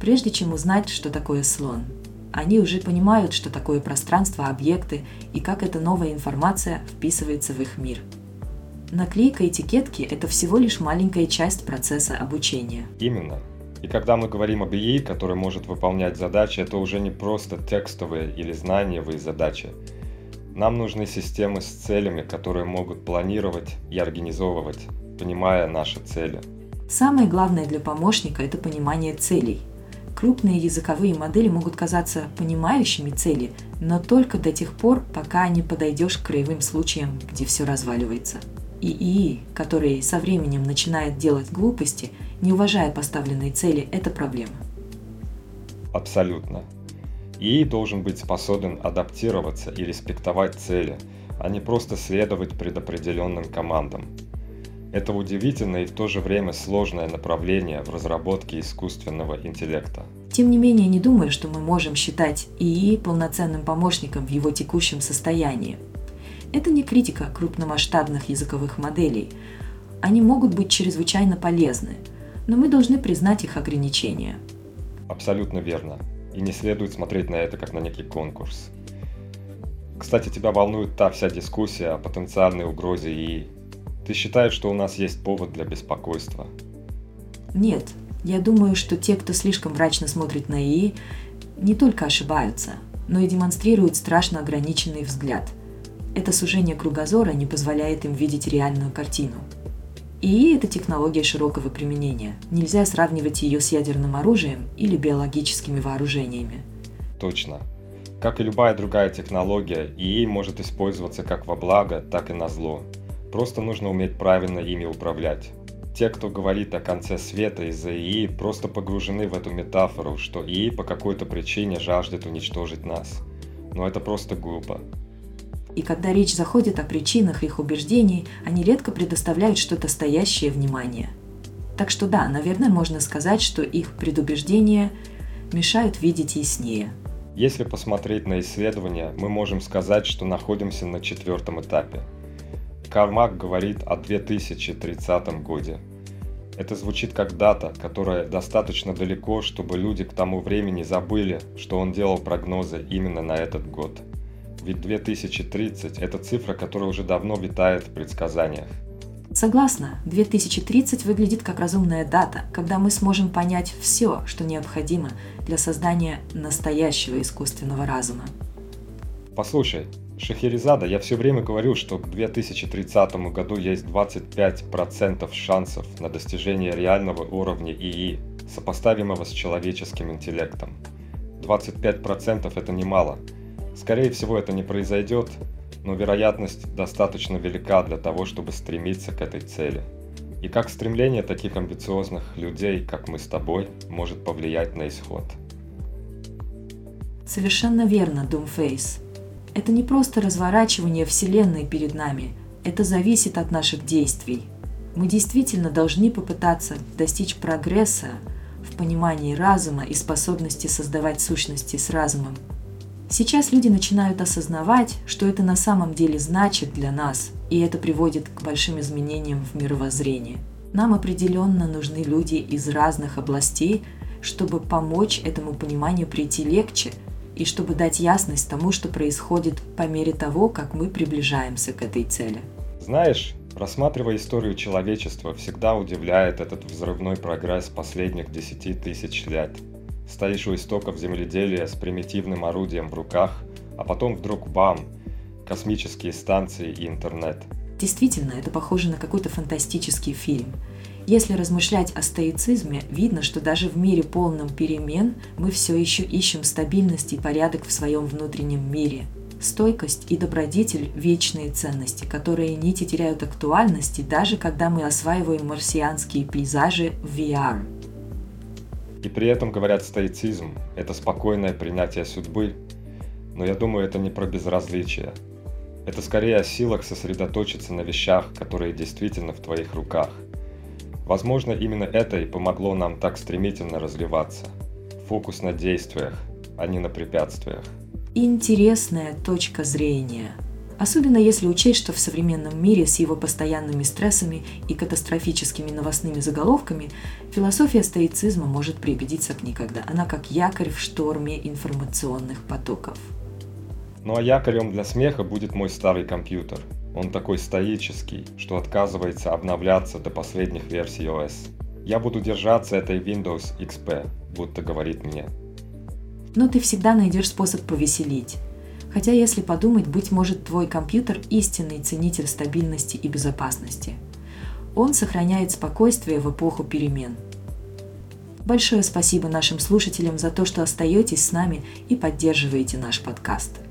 прежде чем узнать, что такое слон. Они уже понимают, что такое пространство, объекты и как эта новая информация вписывается в их мир. Наклейка этикетки – это всего лишь маленькая часть процесса обучения. Именно. И когда мы говорим об ИИ, который может выполнять задачи, это уже не просто текстовые или знаниевые задачи. Нам нужны системы с целями, которые могут планировать и организовывать понимая наши цели. Самое главное для помощника – это понимание целей. Крупные языковые модели могут казаться понимающими цели, но только до тех пор, пока не подойдешь к краевым случаям, где все разваливается. ИИ, который со временем начинает делать глупости, не уважая поставленные цели, это проблема. Абсолютно. ИИ должен быть способен адаптироваться и респектовать цели, а не просто следовать предопределенным командам. Это удивительное и в то же время сложное направление в разработке искусственного интеллекта. Тем не менее, не думаю, что мы можем считать ИИ полноценным помощником в его текущем состоянии. Это не критика крупномасштабных языковых моделей. Они могут быть чрезвычайно полезны, но мы должны признать их ограничения. Абсолютно верно. И не следует смотреть на это как на некий конкурс. Кстати, тебя волнует та вся дискуссия о потенциальной угрозе ИИ ты считаешь, что у нас есть повод для беспокойства? Нет. Я думаю, что те, кто слишком мрачно смотрит на ИИ, не только ошибаются, но и демонстрируют страшно ограниченный взгляд. Это сужение кругозора не позволяет им видеть реальную картину. ИИ – это технология широкого применения. Нельзя сравнивать ее с ядерным оружием или биологическими вооружениями. Точно. Как и любая другая технология, ИИ может использоваться как во благо, так и на зло. Просто нужно уметь правильно ими управлять. Те, кто говорит о конце света из-за ИИ, просто погружены в эту метафору, что ИИ по какой-то причине жаждет уничтожить нас. Но это просто глупо. И когда речь заходит о причинах их убеждений, они редко предоставляют что-то стоящее внимание. Так что да, наверное, можно сказать, что их предубеждения мешают видеть яснее. Если посмотреть на исследования, мы можем сказать, что находимся на четвертом этапе – Кармак говорит о 2030 годе. Это звучит как дата, которая достаточно далеко, чтобы люди к тому времени забыли, что он делал прогнозы именно на этот год. Ведь 2030 – это цифра, которая уже давно витает в предсказаниях. Согласна, 2030 выглядит как разумная дата, когда мы сможем понять все, что необходимо для создания настоящего искусственного разума. Послушай, Шахерезада, я все время говорю, что к 2030 году есть 25% шансов на достижение реального уровня ИИ, сопоставимого с человеческим интеллектом. 25% это немало. Скорее всего это не произойдет, но вероятность достаточно велика для того, чтобы стремиться к этой цели. И как стремление таких амбициозных людей, как мы с тобой, может повлиять на исход. Совершенно верно, Думфейс. Это не просто разворачивание Вселенной перед нами, это зависит от наших действий. Мы действительно должны попытаться достичь прогресса, в понимании разума и способности создавать сущности с разумом. Сейчас люди начинают осознавать, что это на самом деле значит для нас, и это приводит к большим изменениям в мировоззрении. Нам определенно нужны люди из разных областей, чтобы помочь этому пониманию прийти легче и чтобы дать ясность тому, что происходит по мере того, как мы приближаемся к этой цели. Знаешь, рассматривая историю человечества, всегда удивляет этот взрывной прогресс последних десяти тысяч лет. Стоишь у истоков земледелия с примитивным орудием в руках, а потом вдруг бам! Космические станции и интернет. Действительно, это похоже на какой-то фантастический фильм – если размышлять о стоицизме, видно, что даже в мире полном перемен мы все еще ищем стабильность и порядок в своем внутреннем мире. Стойкость и добродетель – вечные ценности, которые не теряют актуальности, даже когда мы осваиваем марсианские пейзажи в VR. И при этом, говорят, стоицизм – это спокойное принятие судьбы, но я думаю, это не про безразличие. Это скорее о силах сосредоточиться на вещах, которые действительно в твоих руках – Возможно, именно это и помогло нам так стремительно развиваться. Фокус на действиях, а не на препятствиях. Интересная точка зрения. Особенно если учесть, что в современном мире с его постоянными стрессами и катастрофическими новостными заголовками философия стоицизма может пригодиться как никогда. Она как якорь в шторме информационных потоков. Ну а якорем для смеха будет мой старый компьютер – он такой стоический, что отказывается обновляться до последних версий OS. Я буду держаться этой Windows XP, будто говорит мне. Но ты всегда найдешь способ повеселить. Хотя, если подумать, быть может, твой компьютер – истинный ценитель стабильности и безопасности. Он сохраняет спокойствие в эпоху перемен. Большое спасибо нашим слушателям за то, что остаетесь с нами и поддерживаете наш подкаст.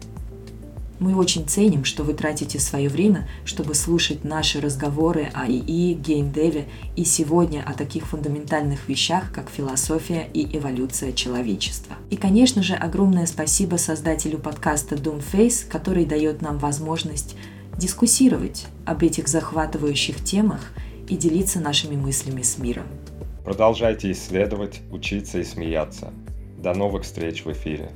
Мы очень ценим, что вы тратите свое время, чтобы слушать наши разговоры о ИИ, геймдеве и сегодня о таких фундаментальных вещах, как философия и эволюция человечества. И, конечно же, огромное спасибо создателю подкаста Doomface, который дает нам возможность дискуссировать об этих захватывающих темах и делиться нашими мыслями с миром. Продолжайте исследовать, учиться и смеяться. До новых встреч в эфире.